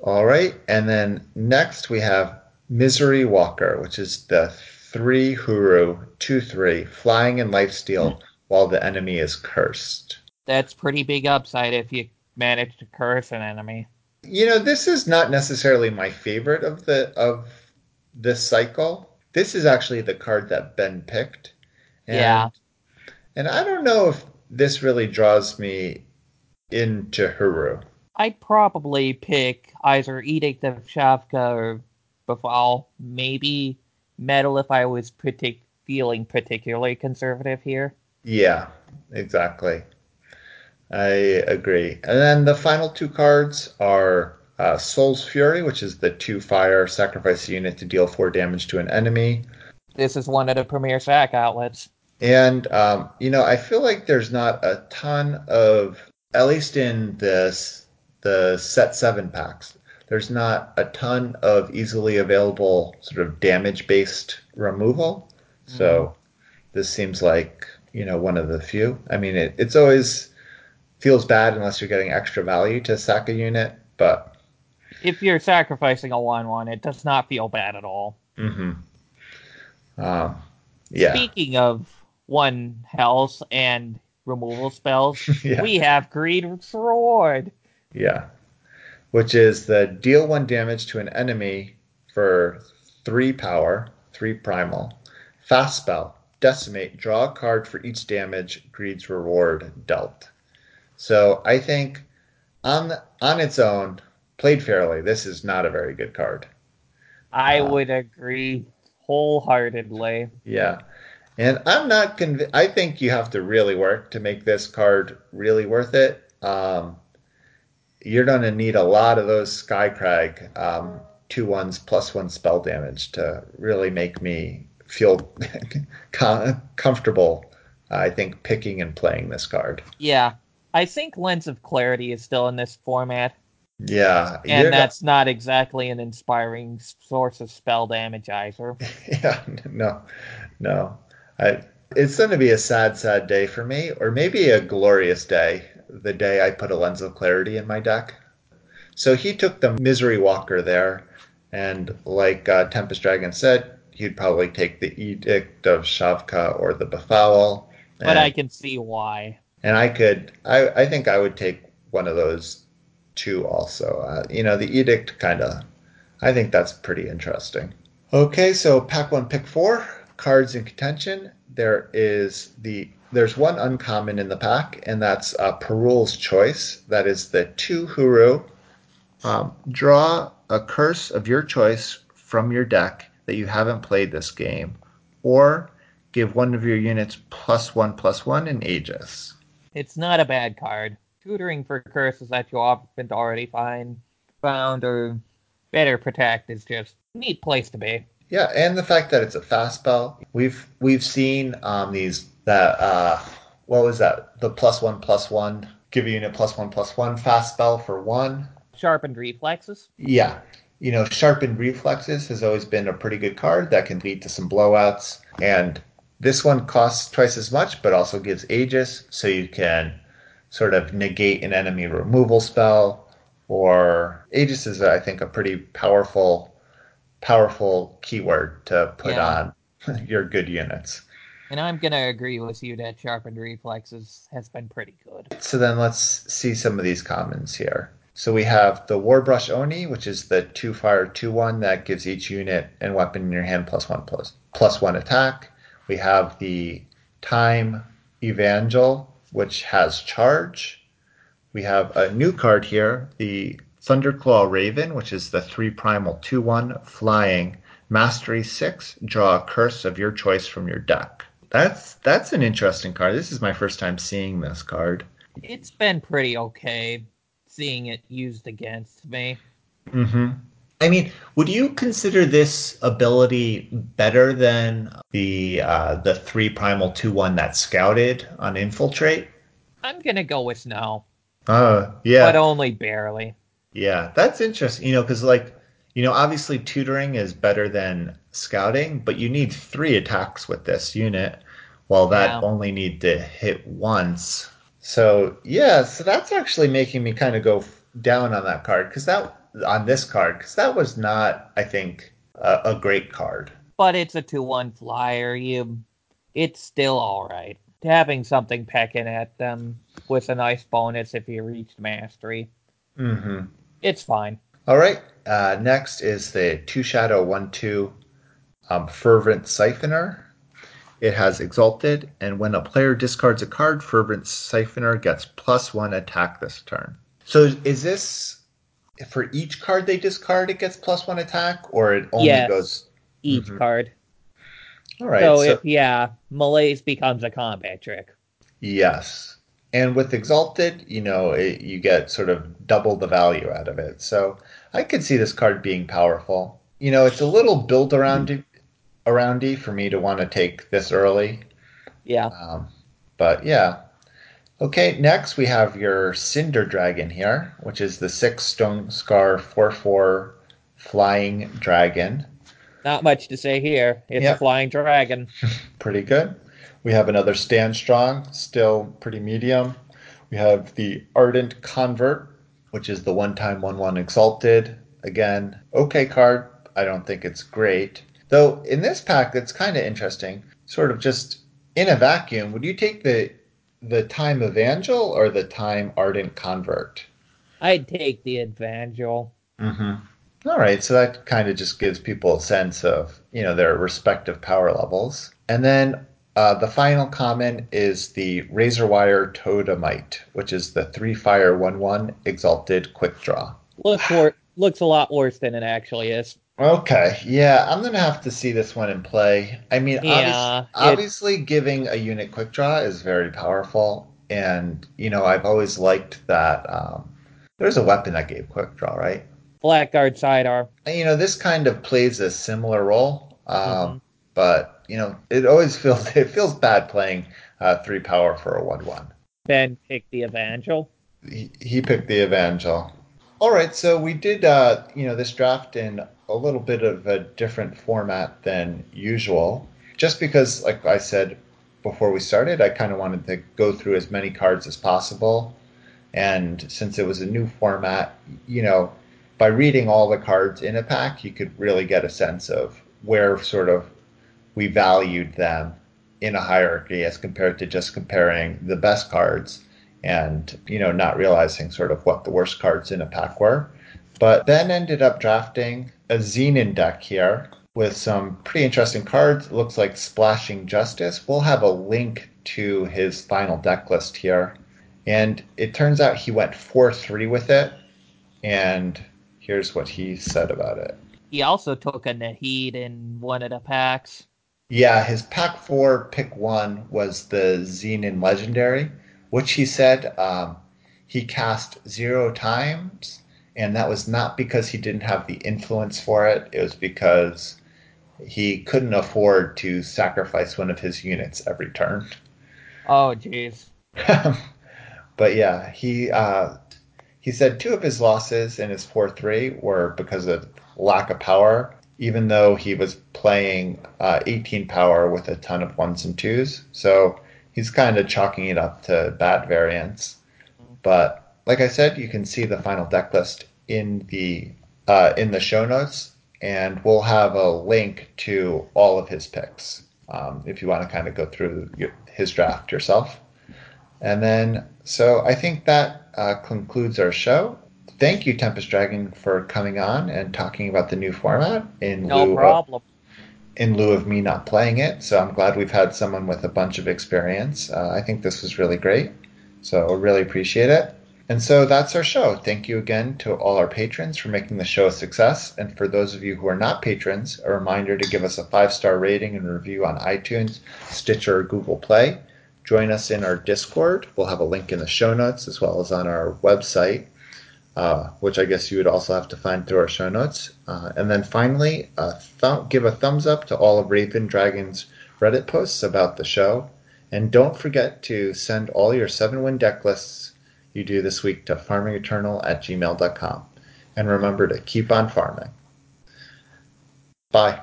All right, and then next we have Misery Walker, which is the three Hooru, two three, flying in lifesteal hmm. while the enemy is cursed. That's pretty big upside if you manage to curse an enemy. You know, this is not necessarily my favorite of the of this cycle. This is actually the card that Ben picked. And, Yeah. And I don't know if this really draws me into Hooru. I'd probably pick either Edict of Shavka or Befoul, maybe Metal if I was partic- feeling particularly conservative here. Yeah, exactly. I agree. And then the final two cards are uh, Soul's Fury, which is the two fire sacrifice unit to deal four damage to an enemy. This is one of the premier sack outlets. And um, you know, I feel like there's not a ton of, at least in this the set seven packs, there's not a ton of easily available sort of damage based removal. So this seems like you know one of the few. I mean, it, it's always feels bad unless you're getting extra value to sack a unit, but If you're sacrificing a 1 1, it does not feel bad at all. Mm hmm. um, yeah, Speaking of one health and removal spells, yeah. we have Greed's Reward. Yeah. Which is the deal one damage to an enemy for three power, three primal. Fast spell. Decimate. Draw a card for each damage Greed's reward dealt. So I think on on its own, played fairly, this is not a very good card. I Uh, would agree wholeheartedly. Yeah. And I'm not convinced. I think you have to really work to make this card really worth it. Um, you're going to need a lot of those Skycrag um, two ones plus one spell damage to really make me feel comfortable. I think picking and playing this card. Yeah. I think Lens of Clarity is still in this format, Yeah, and you're not- that's not exactly an inspiring source of spell damage either. yeah, no, no. I, it's going to be a sad, sad day for me, or maybe a glorious day. The day I put a lens of clarity in my deck. So he took the misery walker there, and like uh, Tempest Dragon said, he'd probably take the edict of Shavka or the befoul. But I can see why. and I could, I, I think I would take one of those two also. Uh, you know, the edict kind of, I think that's pretty interesting. Okay, so pack one, pick four cards in contention. There is the there's one uncommon in the pack, and that's uh, Perul's Choice. That is the two Hooru. Um, draw a curse of your choice from your deck that you haven't played this game, or give one of your units plus one plus one in Aegis. It's not a bad card. Tutoring for curses that you often already find, found, or better protect is just a neat place to be. Yeah, and the fact that it's a fast spell. We've we've seen um, these that uh, what was that? The plus one plus one give a unit plus one plus one fast spell for one. Sharpened reflexes. Yeah, you know, sharpened reflexes has always been a pretty good card that can lead to some blowouts. And this one costs twice as much, but also gives Aegis, so you can sort of negate an enemy removal spell. Or Aegis is, I think, a pretty powerful, powerful keyword to put Yeah. on your good units. And I'm gonna agree with you that sharpened reflexes has been pretty good. So then let's see some of these commons here. So we have the Warbrush Oni, which is the two fire two one that gives each unit and weapon in your hand plus one plus plus one attack. We have the Time Evangel, which has charge. We have a new card here, the Thunderclaw Raven, which is the three primal 2 1 flying. Mastery 6, draw a curse of your choice from your deck. That's that's an interesting card. This is my first time seeing this card. It's been pretty okay seeing it used against me. Mm-hmm. I mean, would you consider this ability better than the uh, the three primal two one that scouted on infiltrate? I'm gonna go with no, Uh, yeah, but only barely. yeah, that's interesting. You know, because like, you know, obviously tutoring is better than scouting, but you need three attacks with this unit, while that Yeah. only need to hit once. So yeah, so that's actually making me kind of go down on that card because that on this card because that was not, I think, a, a great card. But it's a two-one flyer. You, it's still all right. Having something pecking at them with a nice bonus if you reached mastery. Mm-hmm. It's fine. All right. Uh, next is the two shadow one two um, fervent siphoner. It has exalted, and when a player discards a card, fervent siphoner gets plus one attack this turn. So is this for each card they discard, it gets plus one attack, or it only Yes. goes? Each Mhm. card. All right. so, so- if yeah, malaise becomes a combat trick. Yes. And with Exalted, you know, it, you get sort of double the value out of it. So I could see this card being powerful. You know, it's a little built around aroundy for me to want to take this early. Yeah. Um, but yeah. Okay, next we have your Cinder Dragon here, which is the six Stone Scar 4 4 flying dragon. Not much to say here. It's Yeah. a flying dragon. pretty good. We have another Stand Strong, still pretty medium. We have the Ardent Convert, which is the one time 1 1 Exalted. Again, okay card. I don't think it's great. Though in this pack, it's kind of interesting. Sort of just in a vacuum, would you take the the Time Evangel or the Time Ardent Convert? I'd take the Evangel. Mm-hmm. All right, so that kind of just gives people a sense of you know their respective power levels, and then uh, the final common is the Razor Wire Totemite, which is the three fire one one exalted quick draw. Looks wor- looks a lot worse than it actually is. Okay, yeah, I'm gonna have to see this one in play. I mean, Yeah, obvious- obviously, giving a unit quick draw is very powerful, and you know I've always liked that. Um, there's a weapon that gave quick draw, right? Blackguard sidearm. And, you know, this kind of plays a similar role, um, Mhm. but you know, it always feels it feels bad playing uh, three power for a one-one. Ben picked the Evangel. He, he picked the Evangel. All right, so we did, uh, you know, this draft in a little bit of a different format than usual, just because, like I said before we started, I kind of wanted to go through as many cards as possible, and since it was a new format, you know, by reading all the cards in a pack, you could really get a sense of where sort of we valued them in a hierarchy as compared to just comparing the best cards and you know not realizing sort of what the worst cards in a pack were. But then ended up drafting a Xenan deck here with some pretty interesting cards. It looks like splashing justice. We'll have a link to his final deck list here. And it turns out he went 4-3 with it. And here's what he said about it. He also took a Nahid in one of the packs. Yeah, his pack four pick one was the Xenan Legendary, which he said um, he cast zero times, and that was not because he didn't have the influence for it. It was because he couldn't afford to sacrifice one of his units every turn. Oh, jeez. but yeah, he uh, he said two of his losses in his four three were because of lack of power, even though he was playing uh, 18 power with a ton of ones and twos. So he's kind of chalking it up to bad variance. But like I said, you can see the final deck list in the uh, in the show notes, and we'll have a link to all of his picks um, if you want to kind of go through his draft yourself. And then, so I think that uh, concludes our show. Thank you, Tempest Dragon, for coming on and talking about the new format in No lieu problem. of in lieu of me not playing it. So I'm glad we've had someone with a bunch of experience. Uh, I think this was really great. So I really appreciate it. And so that's our show. Thank you again to all our patrons for making the show a success. And for those of you who are not patrons, a reminder to give us a five star rating and review on iTunes, Stitcher, or Google Play. Join us in our Discord. We'll have a link in the show notes as well as on our website, uh, which I guess you would also have to find through our show notes. Uh, and then finally, uh, th- give a thumbs up to all of Raven Dragon's Reddit posts about the show. And don't forget to send all your seven win deck lists you do this week to farmingeternal at gmail.com. And remember to keep on farming. Bye.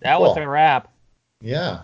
That was a wrap. Yeah.